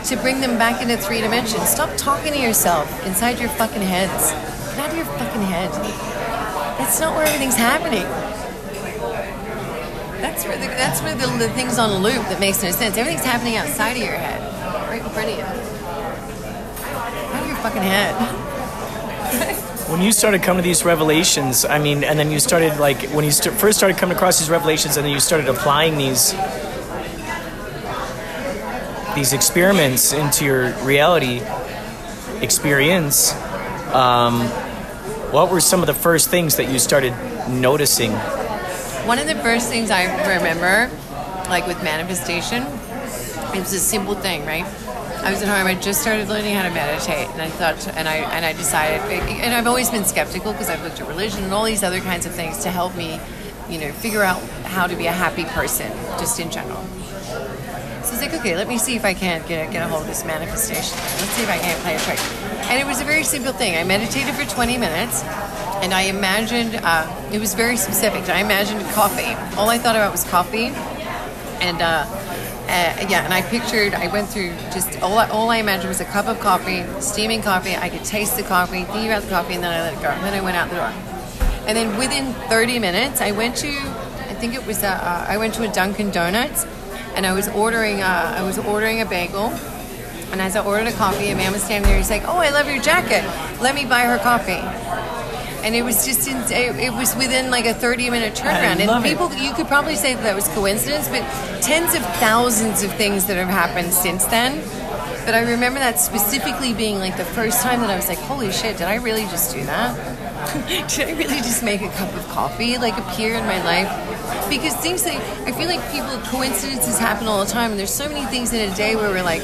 to bring them back into three dimensions. Stop talking to yourself inside your fucking heads. Get out of your fucking head. That's not where everything's happening. That's where the, that's where the, the thing's on a loop that makes no sense. Everything's happening outside of your head, right in front of you. Out of your fucking head. When you started coming to these revelations, I mean, and then you started like when you st- first started coming across these revelations, and then you started applying these these experiments into your reality experience. Um, what were some of the first things that you started noticing? One of the first things I remember, like with manifestation, it was a simple thing, right? I was at home. I just started learning how to meditate, and I thought, and I and I decided, and I've always been skeptical because I've looked at religion and all these other kinds of things to help me, you know, figure out how to be a happy person, just in general. So I was like, okay, let me see if I can't get, get a hold of this manifestation. Let's see if I can't play a trick. And it was a very simple thing. I meditated for 20 minutes, and I imagined, uh, it was very specific. I imagined coffee. All I thought about was coffee. And uh, uh, yeah, and I pictured, I went through just, all all I imagined was a cup of coffee, steaming coffee. I could taste the coffee, think about the coffee, and then I let it go. And then I went out the door. And then within 30 minutes, I went to, I think it was, uh, uh, I went to a Dunkin' Donuts, and I was ordering, uh, I was ordering a bagel. And as I ordered a coffee, a man was standing there. He's like, "Oh, I love your jacket. Let me buy her coffee." And it was just, in, it, it was within like a 30 minute turnaround. and it. people, you could probably say that, that was coincidence, but tens of thousands of things that have happened since then. But I remember that specifically being like the first time that I was like, "Holy shit! Did I really just do that? did I really just make a cup of coffee like appear in my life?" Because things that I feel like people coincidences happen all the time, and there's so many things in a day where we're like,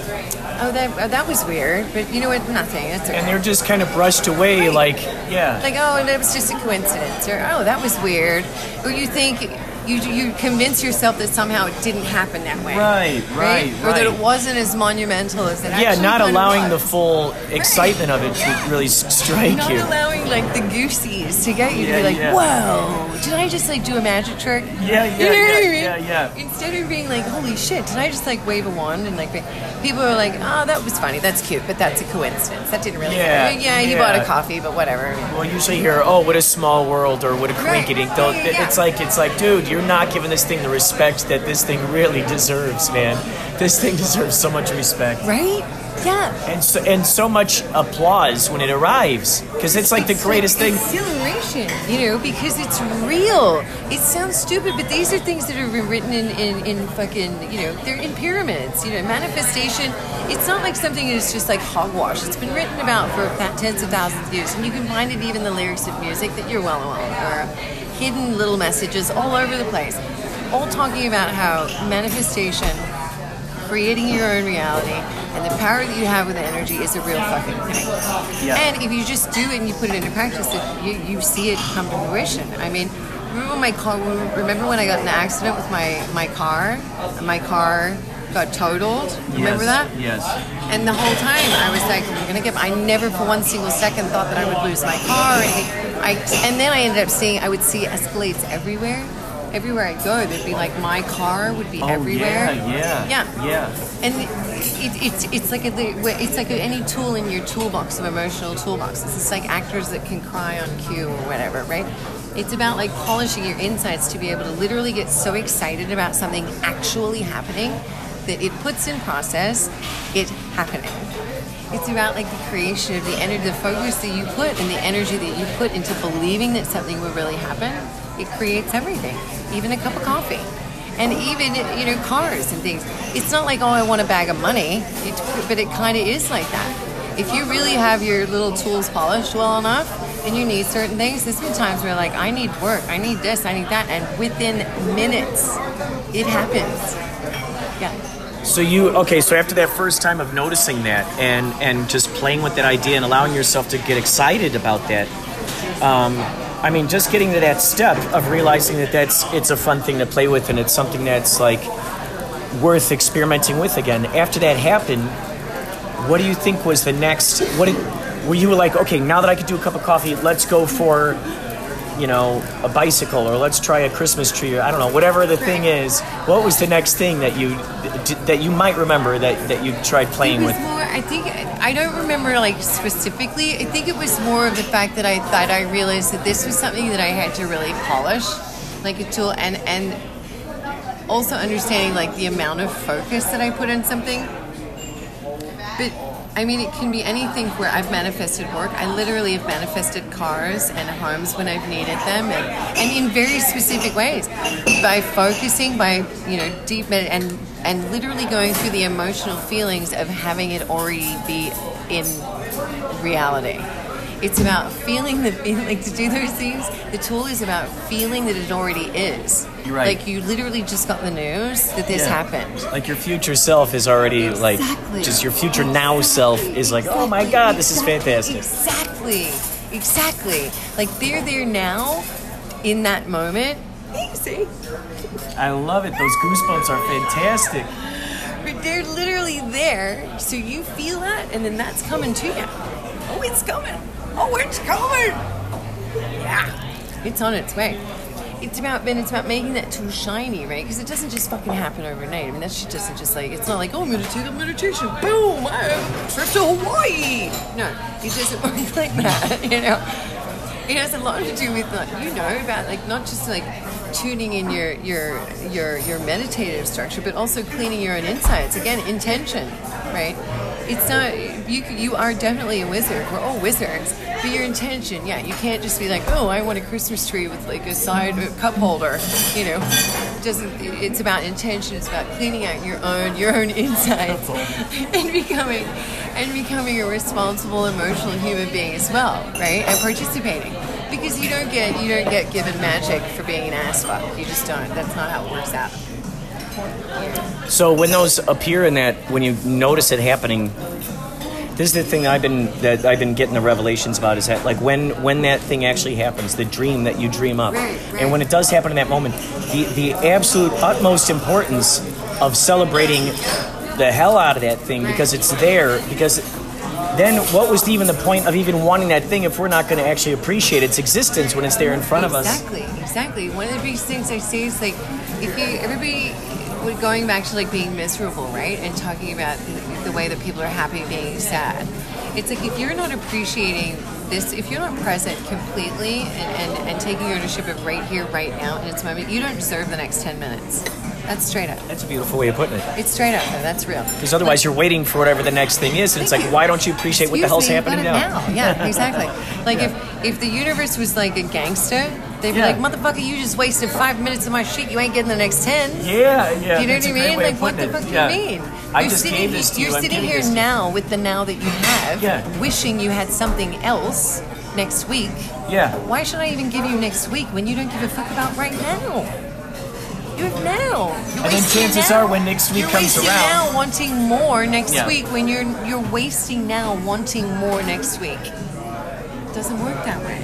"Oh, that oh, that was weird," but you know what? Nothing. It's okay. And they're just kind of brushed away, like, yeah. like, "Oh, and it was just a coincidence," or "Oh, that was weird," or you think. You, you convince yourself that somehow it didn't happen that way. Right, right, Or that it wasn't as monumental as it yeah, actually not kinda allowing the full excitement of it to really strike not you. Like the goosies to get you to be like, yeah. whoa, did I just like do a magic trick? Yeah, You yeah, know what I yeah, mean? yeah, yeah. Instead of being like, holy shit, did I just like wave a wand and like be- people are like, oh, that was funny, that's cute, but that's a coincidence. That didn't really Yeah, happen. Yeah, you yeah. bought a coffee, but whatever. Well, usually hear, oh, what a small world, or what a Right. crinky dink. Don't- Yeah, yeah, yeah. It's like, it's like, dude, you're not giving this thing the respect that this thing really deserves, man. This thing deserves so much respect. Right? Yeah. And so, and so much applause when it arrives, because it's like the greatest thing. Exhilaration, you know, because it's real. It sounds stupid, but these are things that have been written in, in, in fucking, you know, they're in pyramids. You know, manifestation, it's not like something that's just like hogwash. It's been written about for tens of thousands of years, and you can find it even in the lyrics of music that you're well aware of, hidden little messages all over the place, all talking about how manifestation creating your own reality and the power that you have with the energy is a real fucking thing. Yeah. And if you just do it and you put it into practice, it, you, you see it come to fruition. I mean, remember when my car? Remember when I got in an accident with my my car? My car got totaled. Remember Yes, that? Yes. And the whole time I was like, I'm gonna get. I never for one single second thought that I would lose my car. And I, and then I ended up seeing. I would see Escalades everywhere. Everywhere I go, there'd be like my car would be Oh, everywhere. yeah, yeah. Yeah. Yeah. And it, it's it's like a, it's like any tool in your toolbox of emotional toolboxes. It's like actors that can cry on cue or whatever, right? It's about like polishing your insides to be able to literally get so excited about something actually happening that it puts in process it happening. It's about like the creation of the energy, the focus that you put, and the energy that you put into believing that something will really happen. It creates everything, even a cup of coffee and even you know cars and things. It's not like oh I want a bag of money, it, but it kind of is like that. If you really have your little tools polished well enough, and you need certain things, there's been times where like I need work, I need this, I need that, and within minutes, it happens. Yeah. So you okay? So after that first time of noticing that and and just playing with that idea and allowing yourself to get excited about that, um, I mean, just getting to that step of realizing that that's it's a fun thing to play with and it's something that's like worth experimenting with again. After that happened, what do you think was the next? What did, were you like? Okay, now that I could do a cup of coffee, let's go for you know a bicycle or let's try a Christmas tree or I don't know whatever the thing is. What was the next thing that you that you might remember that that you tried playing with? more. I think I don't remember like specifically. I think it was more of the fact that I thought I realized that this was something that I had to really polish, like a tool, and and also understanding like the amount of focus that I put in something. But I mean, it can be anything where I've manifested work. I literally have manifested cars and homes when I've needed them, and, and in very specific ways. By focusing, by you know, deep med- and and literally going through the emotional feelings of having it already be in reality. It's about feeling the feeling, like to do those things. The tool is about feeling that it already is. You're right. Like you literally just got the news that this Yeah. happened. Like your future self is already like Exactly. just your future now self is like, oh my god, this is fantastic. Exactly. Exactly. Like they're there now in that moment. See? I love it. Those goosebumps are fantastic. But they're literally there. So you feel that and then that's coming to you. Oh, it's coming. Oh, it's coming. Yeah. It's on its way. It's about and it's about making that tool shiny, right? Because it doesn't just fucking happen overnight. I mean, that shit doesn't just like it's not like oh, I'm gonna a meditation, boom, I trip to Hawaii. No, it doesn't work like that. You know, it has a lot to do with like, you know about like not just like tuning in your your your your meditative structure, but also cleaning your own insides. Again, intention, right? It's not you. You are definitely a wizard. We're all wizards. But your intention, yeah, you can't just be like, oh, I want a Christmas tree with like a side uh, cup holder. You know, doesn't. It's about intention. It's about cleaning out your own your own insides and becoming and becoming a responsible, emotional human being as well, right? And participating because you don't get you don't get given magic for being an ass fuck. You just don't. That's not how it works out. So when those appear in that, when you notice it happening, this is the thing I've been that I've been getting the revelations about is that like when when that thing actually happens, the dream that you dream up, Right, right. and when it does happen in that moment, the the absolute utmost importance of celebrating the hell out of that thing because it's there because then what was even the point of even wanting that thing if we're not going to actually appreciate its existence when it's there in front of us? Exactly, exactly. One of the biggest things I see is like, if you everybody going back to like being miserable, right, and talking about the, way that people are happy being sad. It's like if you're not appreciating this, if you're not present completely and, and, and taking ownership of right here, right now, in its moment, you don't deserve the next ten minutes. That's straight up. That's a beautiful way of putting it. It's straight up, though. That's real. Because otherwise, you're waiting for whatever the next thing is, and it's like, why don't you appreciate what the hell's me, happening let now? Yeah, exactly. Like if if the universe was like a gangster, they'd be Yeah. like, "Motherfucker, you just wasted five minutes of my shit. You ain't getting the next ten. Yeah, yeah. you know what I mean? Like, what the fuck do Yeah. you mean? I you're just sitting gave here, this to You're. I'm sitting here you. now with the now that you have, Yeah. wishing you had something else next week. Yeah. Why should I even give you next week when you don't give a fuck about right now? You have now. You're And then chances now. are when next week you're comes wasting around- now wanting more next Yeah. week when you're you're wasting now wanting more next week. It doesn't work that way.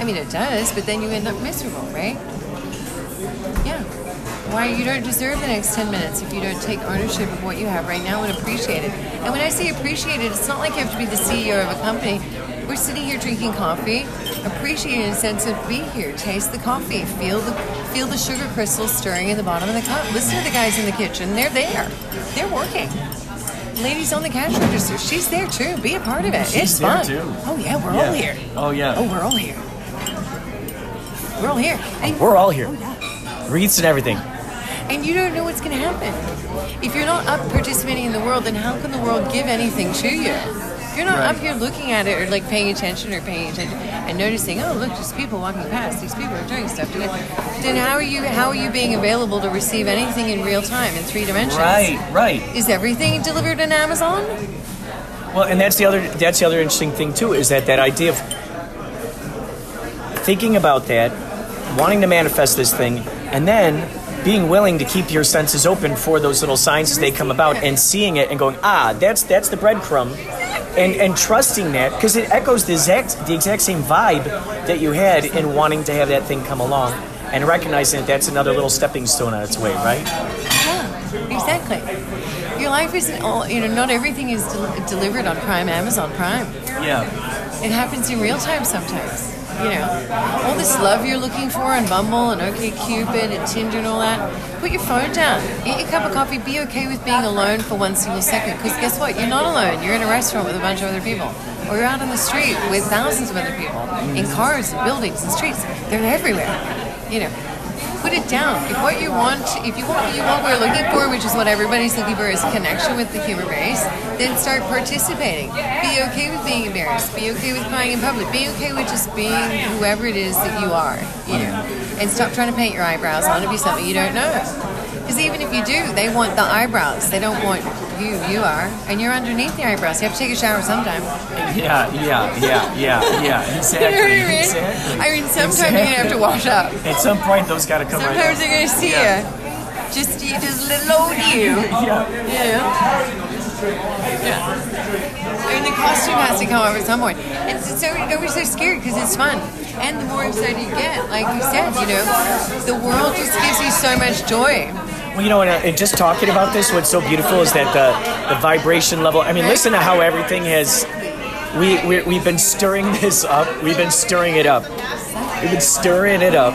I mean, it does, but then you end up miserable, right? Yeah. Why you don't deserve the next 10 minutes if you don't take ownership of what you have right now and appreciate it. And when I say appreciate it, it's not like you have to be the CEO of a company. We're sitting here drinking coffee, appreciating a sense of be here, taste the coffee, feel the feel the sugar crystals stirring in the bottom of the cup. Listen to the guys in the kitchen, they're there. They're working. Ladies on the cash register, she's there too. Be a part of it. She's it's fun. too. Oh yeah, we're Yeah. all here. Oh, yeah. Oh, we're all here. We're all here. Oh, and- We're all here. Oh, yeah. And everything. And you don't know what's going to happen. If you're not up participating in the world, then how can the world give anything to you? If you're not Right. up here looking at it or like paying attention or paying attention and noticing, oh look, there's people walking past. These people are doing stuff. today," Then how are you? How are you being available to receive anything in real time in three dimensions? Right, right. Is everything delivered in Amazon? Well, and that's the other that's the other interesting thing too is that that idea of thinking about that, wanting to manifest this thing, and then being willing to keep your senses open for those little signs as they come about, and seeing it and going, ah, that's that's the breadcrumb, and and trusting that because it echoes the exact the exact same vibe that you had in wanting to have that thing come along, and recognizing that that's another little stepping stone on its way, right? Yeah, exactly. Your life isn't all. You know, not everything is del- delivered on Prime, Amazon Prime. Yeah. It happens in real time sometimes. You know, all this love you're looking for on Bumble and OkCupid and Tinder and all that. Put your phone down. Eat your cup of coffee. Be okay with being alone for one single second. Because guess what? You're not alone. You're in a restaurant with a bunch of other people, or you're out on the street with thousands of other people in cars and buildings and streets. They're everywhere. You know. Put it down. If what you want, if you want, you want what we're looking for, which is what everybody's looking for, is connection with the human race, then start participating. Be okay with being embarrassed. Be okay with crying in public. Be okay with just being whoever it is that you are. You know, and stop trying to paint your eyebrows on to be something you don't know. Because even if you do, they want the eyebrows. They don't want you. You are, and you're underneath the eyebrows. You have to take a shower sometime. Yeah, yeah, yeah, yeah, yeah. Exactly. You know what I mean? Exactly. I mean, sometimes you're gonna have to wash up. At some point, those got to come Sometimes right. they're gonna see Yeah. you. Just you just load you. Yeah. Yeah. Yeah. I mean, the costume has to come up at some point. And so, so don't so scared because it's fun. And the more excited you get, like you said, you know, the world just gives you so much joy. Well, you know, and, uh, and just talking about this, what's so beautiful is that the the vibration level. I mean, listen to how everything has. We we we've been stirring this up. We've been stirring it up. We've been stirring it up.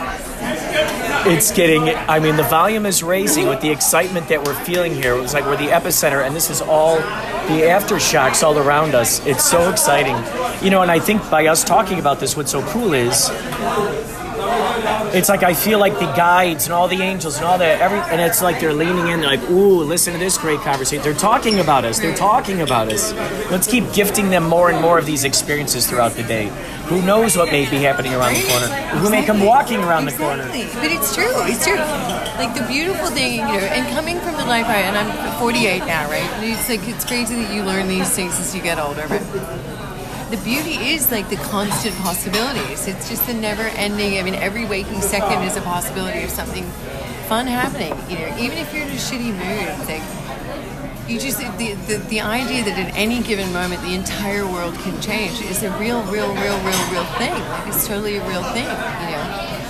It's getting. I mean, the volume is raising with the excitement that we're feeling here. It was like we're the epicenter, and this is all the aftershocks all around us. It's so exciting, you know. And I think by us talking about this, what's so cool is it's like I feel like the guides and all the angels and all that every and it's like they're leaning in, like, ooh, listen to this great conversation. They're talking about us. They're talking about us. Let's keep gifting them more and more of these experiences throughout the day. Who knows what may be happening around the corner? Who may come walking around the corner? But it's true. It's true. Like the beautiful thing, you know, and coming from the life I and I'm 48 now, right? And it's like it's crazy that you learn these things as you get older, but the beauty is like the constant possibilities. It's just the never ending. I mean, every waking second is a possibility of something fun happening. You know, even if you're in a shitty mood, like you just the, the the idea that at any given moment the entire world can change is a real, real, real, real, real thing. Like it's totally a real thing. You know.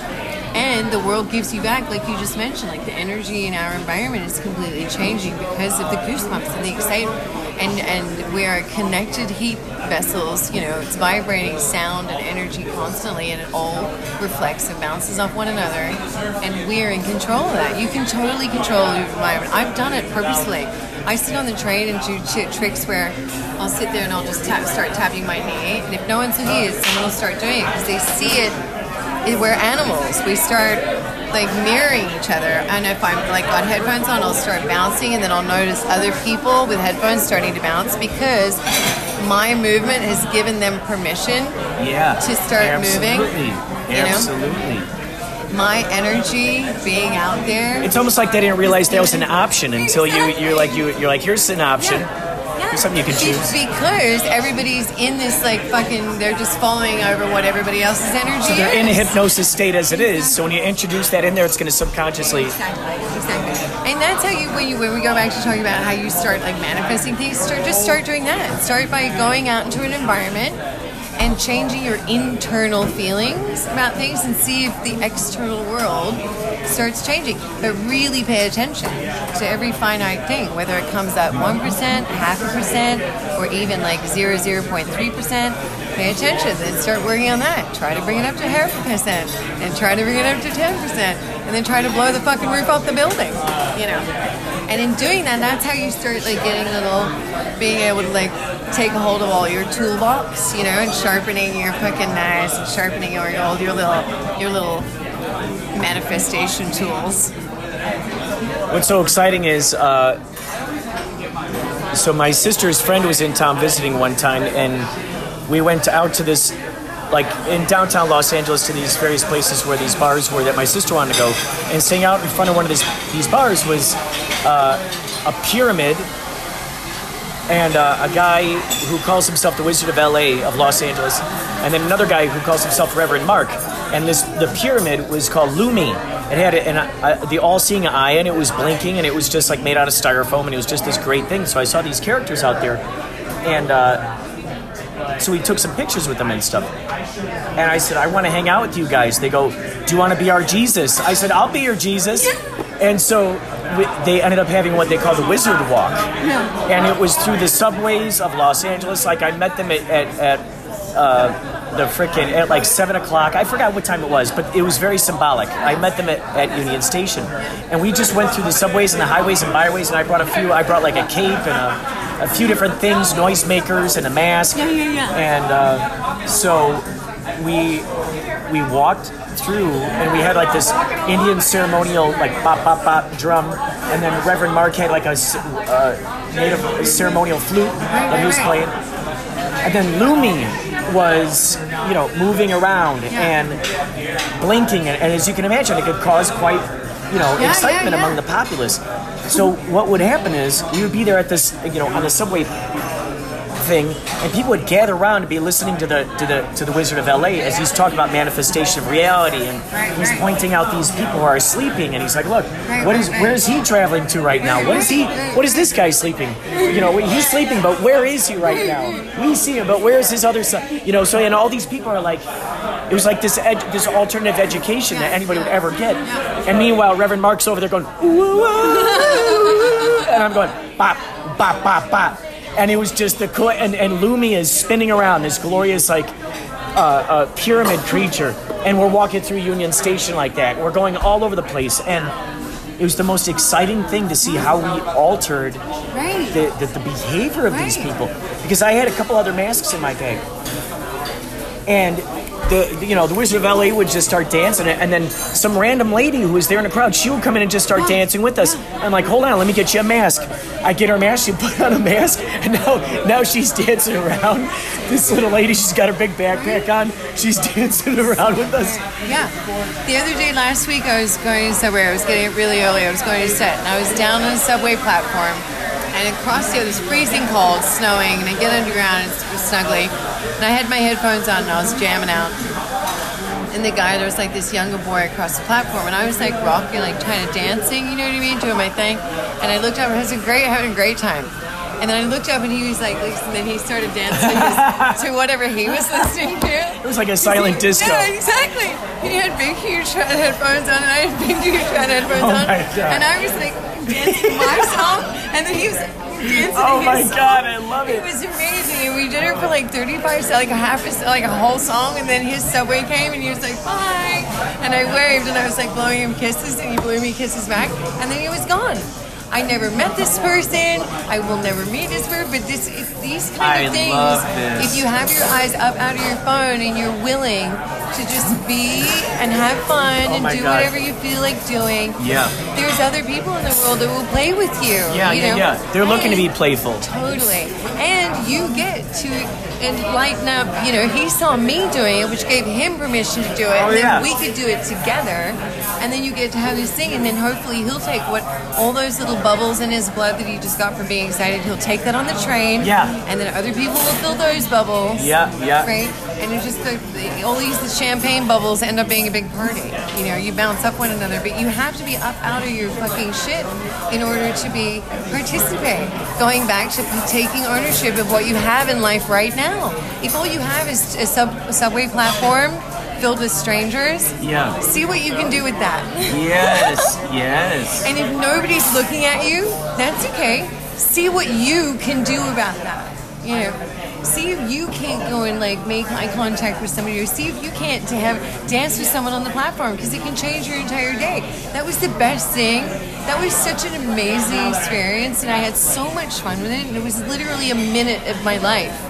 Then the world gives you back, like you just mentioned, like the energy in our environment is completely changing because of the goosebumps and the excitement. And, and we are connected heat vessels, you know, it's vibrating sound and energy constantly, and it all reflects and bounces off one another. And we're in control of that. You can totally control your environment. I've done it purposely. I sit on the train and do ch- tricks where I'll sit there and I'll just tap, start tapping my knee, and if no one's here, someone will start doing it because they see it it- we're animals. We start like mirroring each other. And if I'm like got headphones on, I'll start bouncing, and then I'll notice other people with headphones starting to bounce because my movement has given them permission Yeah. to start moving, Absolutely. you know? Absolutely. my energy being out there. It's almost like they didn't realize that was an option until you you're like you you're like here's an option. Here's something you can choose. because everybody's in this like fucking they're just following over what everybody else's energy So they're in a hypnosis state as it is. So when you introduce that in there, it's going to subconsciously. Exactly, exactly. And that's how you when you when we go back to talking about how you start like manifesting things, start just start doing that. Start by going out into an environment and changing your internal feelings about things and see if the external world starts changing. But really pay attention to every finite thing, whether it comes at one percent, half a percent, or even like zero zero point three percent. Pay attention and start working on that. Try to bring it up to half a percent and try to bring it up to ten percent and then try to blow the fucking roof off the building. You know. And in doing that, that's how you start like getting little, being able to like take a hold of all your toolbox, you know, and sharpening your fucking knives and sharpening your your little your little manifestation tools. What's so exciting is, uh, so my sister's friend was in town visiting one time, and we went out to this, like in downtown Los Angeles, to these various places where these bars were that my sister wanted to go. And sitting out in front of one of these these bars was uh, a pyramid and uh, a guy who calls himself the Wizard of LA of Los Angeles, and then another guy who calls himself Reverend Mark. And this the pyramid was called Lumi. It had an, uh, the all-seeing eye, and it was blinking, and it was just like made out of styrofoam, and it was just this great thing. So I saw these characters out there, and uh, so we took some pictures with them and stuff. And I said, I want to hang out with you guys. They go, Do you want to be our Jesus? I said, I'll be your Jesus. And so we, they ended up having what they call the Wizard Walk. And it was through the subways of Los Angeles. Like I met them at, at, at uh, the frickin' at like seven o'clock. I forgot what time it was, but it was very symbolic. I met them at, at Union Station, and we just went through the subways and the highways and byways. And I brought a few. I brought like a cape and a, a few different things, noisemakers and a mask. Yeah, yeah, yeah. And uh, so we we walked through, and we had like this Indian ceremonial like bop bop bop drum, and then Reverend Mark had like a uh, native ceremonial flute that he was playing. And then Lumi was, you know, moving around and blinking, and, and as you can imagine, it could cause quite, you know, Yeah, excitement yeah, yeah. among the populace. So what would happen is we would be there at this, you know, on the subway and people would gather around to be listening to the to the to the Wizard of LA as he's talking about manifestation of reality, and he's pointing out these people who are sleeping, and he's like, "Look, what is where is he traveling to right now? What is he? What is this guy sleeping? You know, he's sleeping, but where is he right now? We see him, but where is his other son? You know, so and all these people are like, it was like this ed, this alternative education that anybody would ever get, and meanwhile, Reverend Mark's over there going, and I'm going, bop, bop, bop, bop. And it was just the cool, and, and Lumi is spinning around this glorious like uh, uh, pyramid creature, and we're walking through Union Station like that. We're going all over the place, and it was the most exciting thing to see how we altered Right. the, the, the behavior of these people. Because I had a couple other masks in my bag, and the you know the Wizard of LA would just start dancing, and then some random lady who was there in the crowd, she would come in and just start dancing with us. I'm like, hold on, let me get you a mask. I get her mask, she put on a mask, and now now she's dancing around. This little lady, she's got her big backpack on. She's dancing around with us. Yeah. The other day last week, I was going to subway. I was getting it really early. I was going to set, and I was down on the subway platform, and across the other, was freezing cold, snowing, and I get underground, and it's snuggly, and I had my headphones on, and I was jamming out. And the guy, there was like this younger boy across the platform, and I was like rocking, like kind of dancing, you know what I mean, doing my thing. And I looked up, and I was a great, having a great time. And then I looked up and he was like, and then he started dancing to whatever he was listening to. It was like a silent disco. Yeah, exactly. He had big, huge red headphones on, and I had big, huge red headphones Oh on. And I was like dancing my song, and then he was dancing Oh his my song. God, I love it. It was amazing, and we did it for like 35, like a half, a, like a whole song, and then his subway came, and he was like, "Bye," and I waved, and I was like blowing him kisses, and he blew me kisses back, and then he was gone. I never met this person. I will never meet this person. But this, these kind of I things, if you have your eyes up out of your phone and you're willing to just be and have fun Oh and do God. whatever you feel like doing, Yeah. there's other people in the world that will play with you. Yeah, you yeah, know? yeah. They're looking to be playful. Totally. And you get to enlighten up, you know, he saw me doing it, which gave him permission to do it. Oh, and then yeah. we could do it together. And then you get to have this thing, and then hopefully he'll take what all those little bubbles in his blood that he just got from being excited, he'll take that on the train. Yeah. And then other people will fill those bubbles. Yeah, yeah. Right? And it's just the, the, all these the champagne bubbles end up being a big party. You know, you bounce up one another, but you have to be up out of your fucking shit in order to be participate. Going back to taking ownership of what you have in life right now. If all you have is a, sub, a subway platform filled with strangers, Yeah. see what you can do with that. Yes, yes. And if nobody's looking at you, that's okay. See what you can do about that. You know, see if you can't go and like make eye contact with somebody, or see if you can't to have dance with someone on the platform because it can change your entire day. That was the best thing. That was such an amazing experience, and I had so much fun with it. And it was literally a minute of my life.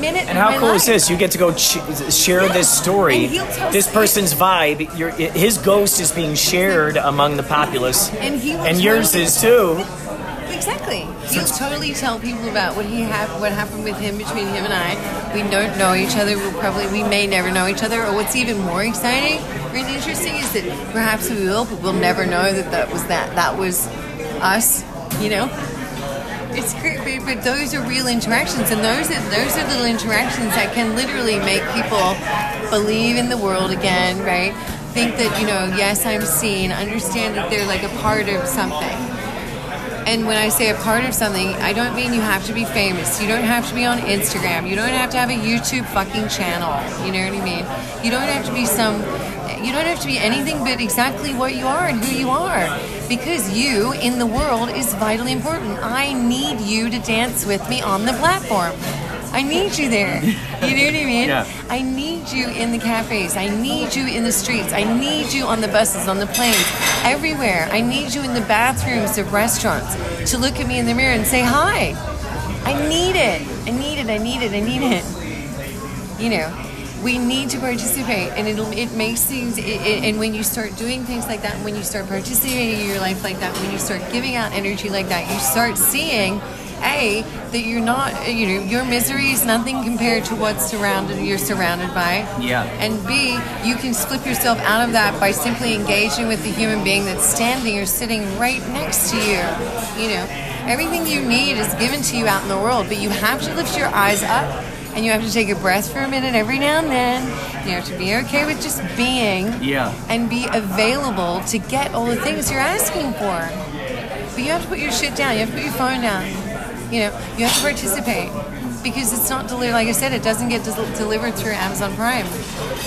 Minute. And how cool is this? You get to go ch- share this story. And he'll tell This person's vibe, your, his ghost is being shared among the populace, And he will and yours is too. Exactly. He'll totally tell people about what he hap- what happened with him between him and I. We don't know each other. We'll probably we may never know each other. Or what's even more exciting or interesting is that perhaps we will, but we'll never know that that was that that was us. You know. It's great, but those are real interactions, and those are those are little interactions that can literally make people believe in the world again, right? Think that you know, yes, I'm seen. Understand that they're like a part of something. And when I say a part of something, I don't mean you have to be famous. You don't have to be on Instagram. You don't have to have a YouTube fucking channel. You know what I mean? You don't have to be some. You don't have to be anything but exactly what you are and who you are. Because you in the world is vitally important. I need you to dance with me on the platform. I need you there. You know what I mean? Yeah. I need you in the cafes. I need you in the streets. I need you on the buses, on the planes, everywhere. I need you in the bathrooms of restaurants to look at me in the mirror and say hi. I need it. I need it. I need it. I need it. You know, we need to participate, and it'll it makes things. It, it, and when you start doing things like that, when you start participating in your life like that, when you start giving out energy like that, you start seeing a that you're not you know your misery is nothing compared to what's surrounded you're surrounded by Yeah. and b you can slip yourself out of that by simply engaging with the human being that's standing or sitting right next to you you know everything you need is given to you out in the world but you have to lift your eyes up and you have to take a breath for a minute every now and then you have to be okay with just being Yeah. and be available to get all the things you're asking for but you have to put your shit down. You have to put your phone down. You know, you have to participate because it's not delivered. Like I said, it doesn't get del- delivered through Amazon Prime.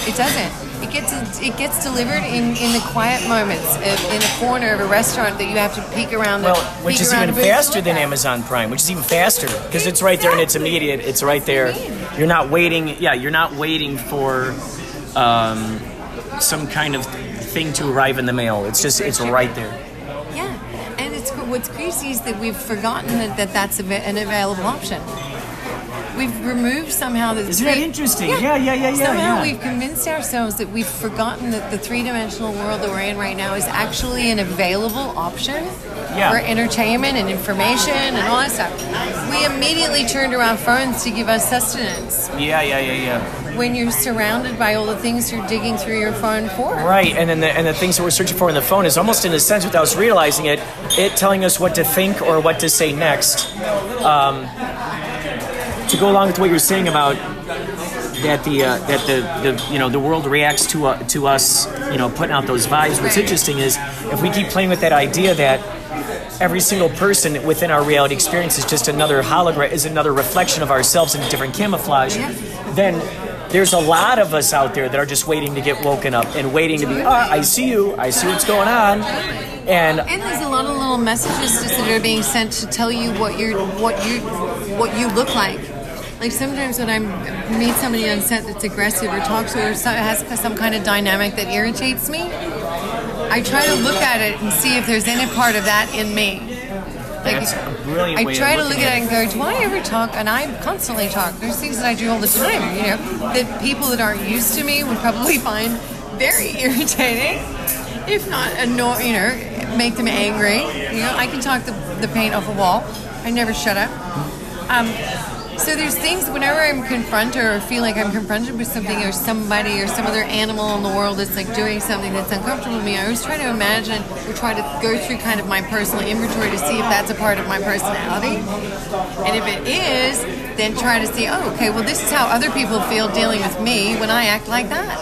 It doesn't. It gets it gets delivered in, in the quiet moments of, in a corner of a restaurant that you have to peek around. Well, the, which is even a booth to faster than. Amazon Prime, which is even faster because it's right there and it's immediate. It's right there. You're not waiting. Yeah, you're not waiting for um, some kind of thing to arrive in the mail. It's just it's right there. What's crazy is that we've forgotten that, that that's an available option. We've removed somehow the Isn't that interesting? Yeah, yeah, yeah, yeah, Somehow yeah. we've convinced ourselves that we've forgotten that the three-dimensional world that we're in right now is actually an available option Yeah. for entertainment and information and all that stuff. We immediately turned around phones to give us sustenance Yeah, yeah, yeah, yeah. when you're surrounded by all the things you're digging through your phone for. Right, and then the, and the things that we're searching for in the phone is almost in a sense, without us realizing it, it telling us what to think or what to say next. Um, to go along with what you're saying about that the uh, that the, the you know the world reacts to uh, to us you know putting out those vibes. What's interesting is if we keep playing with that idea that every single person within our reality experience is just another hologram, is another reflection of ourselves in a different camouflage, then there's a lot of us out there that are just waiting to get woken up and waiting to be, ah, I see you, I see what's going on. And And there's a lot of little messages that are being sent to tell you what you're, what you, what you look like. Like sometimes when I meet somebody on set that's aggressive or talks or has some kind of dynamic that irritates me, I try to look at it and see if there's any part of that in me. Like, That's a brilliant I try to look at at it and go, do I ever talk? And I constantly talk. There's things that I do all the time, you know, that people that aren't used to me would probably find very irritating, if not annoy, you know, make them angry. You know, I can talk the, the paint off a wall. I never shut up. Um, so there's things whenever I'm confronted or feel like I'm confronted with something or somebody or some other animal in the world that's like doing something that's uncomfortable with me, I always try to imagine or try to go through kind of my personal inventory to see if that's a part of my personality. And if it is, then try to see, oh, okay, well, this is how other people feel dealing with me when I act like that.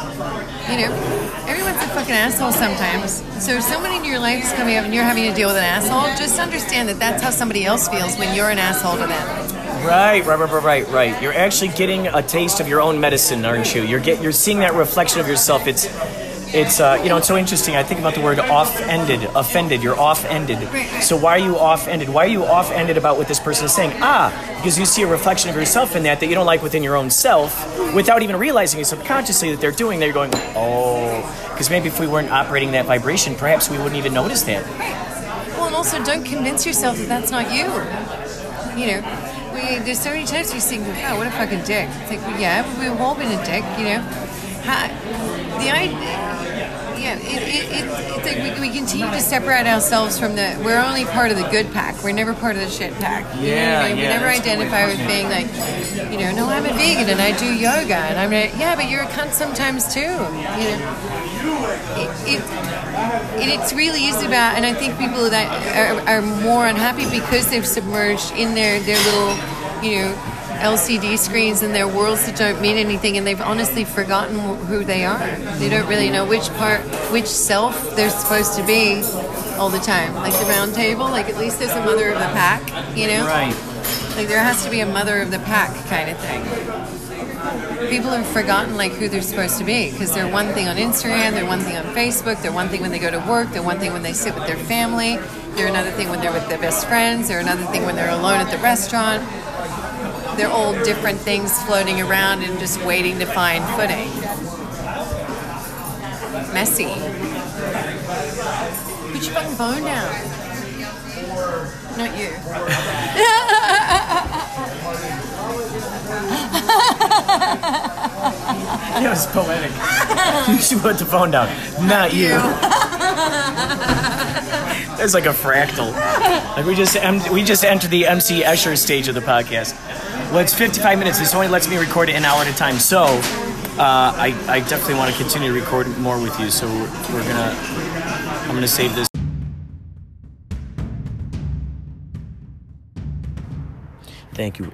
You know, everyone's a fucking asshole sometimes. So if somebody in your life is coming up and you're having to deal with an asshole, just understand that that's how somebody else feels when you're an asshole to them. Right, right, right, right, right, right. You're actually getting a taste of your own medicine, aren't you? You're get, you're seeing that reflection of yourself. It's, it's, uh, you know, it's so interesting. I think about the word off-ended, offended. You're off-ended. So why are you off-ended? Why are you off-ended about what this person is saying? Ah, because you see a reflection of yourself in that that you don't like within your own self, without even realizing it subconsciously that they're doing. that. You're going, oh, because maybe if we weren't operating that vibration, perhaps we wouldn't even notice that. Well, and also don't convince yourself that that's not you. You know, we, there's so many times we think, "Oh, what a fucking dick." It's like, yeah, we've all been a dick. You know, How, the idea. Yeah, it, it, it, it's like we, we continue to separate ourselves from the. We're only part of the good pack. We're never part of the shit pack. You know what Yeah, I mean? We never that's a good way identify with being like, you know, no, I'm a vegan and I do yoga, and I'm like, yeah, but you're a cunt sometimes too. You know, it, it, it's really is about, and I think people that are, are more unhappy because they've submerged in their, their little, you know, LCD screens and their worlds that don't mean anything, and they've honestly forgotten who they are. They don't really know which part, which self they're supposed to be all the time. Like the round table, like at least there's a mother of the pack, you know? Right. Like there has to be a mother of the pack kind of thing. People have forgotten like who they're supposed to be because they're one thing on Instagram, they're one thing on Facebook, they're one thing when they go to work, they're one thing when they sit with their family, they're another thing when they're with their best friends, they're another thing when they're alone at the restaurant. They're all different things floating around and just waiting to find footing. Messy. Put your fucking phone down. Not you. That was poetic. you should put the phone down. Not you. There's like a fractal. Like we just em- we just entered the MC Escher stage of the podcast. Well, it's 55 minutes. This only lets me record it an hour at a time. So uh, I, I definitely want to continue to record more with you. So we're gonna, I'm gonna save this. Thank you.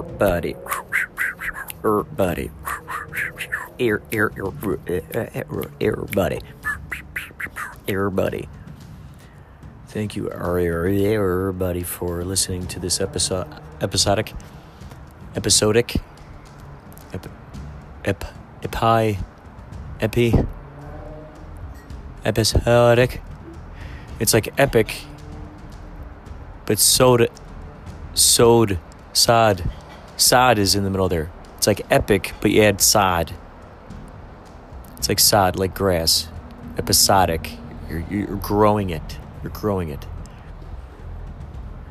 Buddy. Buddy. Air, air, air, air, buddy. Air, buddy. Thank you, everybody, for listening to this episode, episodic, episodic, ep, ep, epi, epi, episodic. It's like epic, but sod, sod, sod, sod is in the middle there. It's like epic, but you add sod. It's like sod, like grass. Episodic. You're, you're growing it. You're growing it.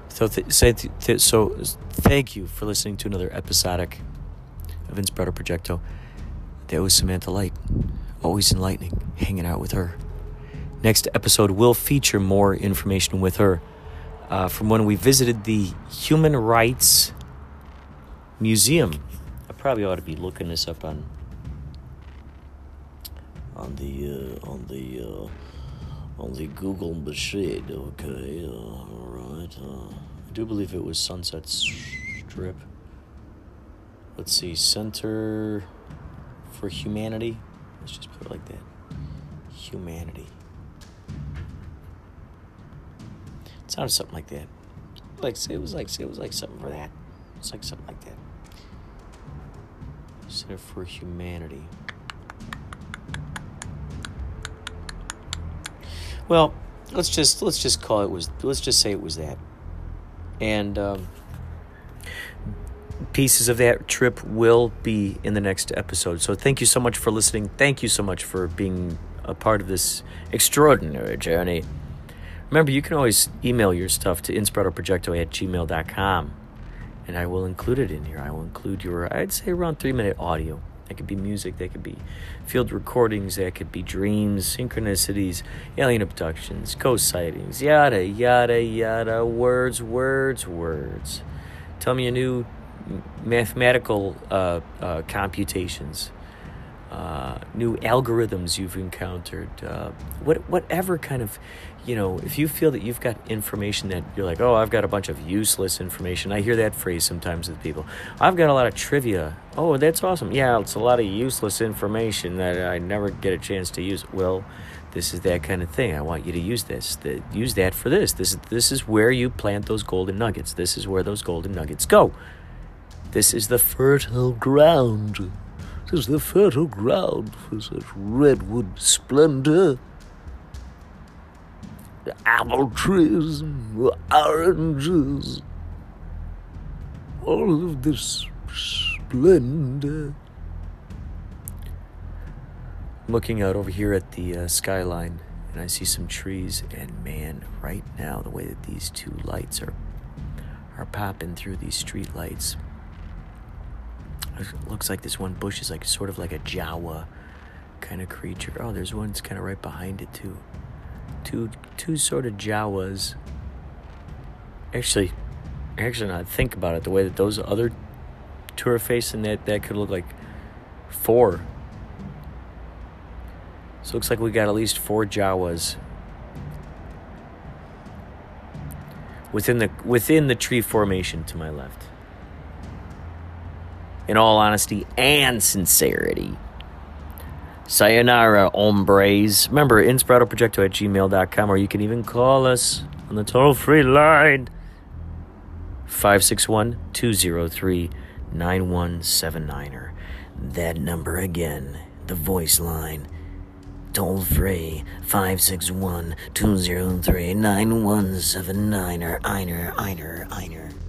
So, th- th- th- so thank you for listening to another episodic of Inspirato Projecto. That was Samantha Light. Always enlightening, hanging out with her. Next episode will feature more information with her uh, from when we visited the Human Rights Museum. I probably ought to be looking this up on on the uh, on the uh, the Google machine. Okay, uh, all right. Uh, I do believe it was Sunset Strip. Let's see, Center for Humanity. Let's just put it like that. humanity. It sounded something like that. Like it was like it was like something for that. It's like something like that. Center for Humanity. Well, let's just let's just call it was let's just say it was that. And um, pieces of that trip will be in the next episode. So thank you so much for listening. Thank you so much for being a part of this extraordinary journey. Remember, you can always email your stuff to inspiratoprojecto at gmail.com and I will include it in here. I will include your, I'd say, around three minute audio. That could be music, that could be field recordings, that could be dreams, synchronicities, alien abductions, ghost sightings, yada, yada, yada, words, words, words. Tell me a new mathematical uh, uh, computations, uh, new algorithms you've encountered, uh, what, whatever kind of, you know, if you feel that you've got information that you're like, oh, I've got a bunch of useless information. I hear that phrase sometimes with people. I've got a lot of trivia. Oh, that's awesome. Yeah, it's a lot of useless information that I never get a chance to use. Well, this is that kind of thing. I want you to use this. The, use that for this. This is this is where you plant those golden nuggets. This is where those golden nuggets go. This is the fertile ground. Is the fertile ground for such redwood splendor. The apple trees, oranges, all of this splendor. Looking out over here at the uh, skyline, and I see some trees, and man, right now, the way that these two lights are are popping through these street lights it looks like this one bush is like sort of like a Jawa kind of creature. Oh, there's one that's kind of right behind it too. Two two sort of Jawas. Actually, actually, now think about it, the way that those other two are facing that that could look like four. So looks like we got at least four Jawas within the within the tree formation to my left in all honesty and sincerity. Sayonara, hombres. Remember, inspiratoprojecto at gmail.com, or you can even call us on the toll free line 561 203 9179. That number again, the voice line, toll free 561 203 9179. Einer, Einer, Einer, Einer.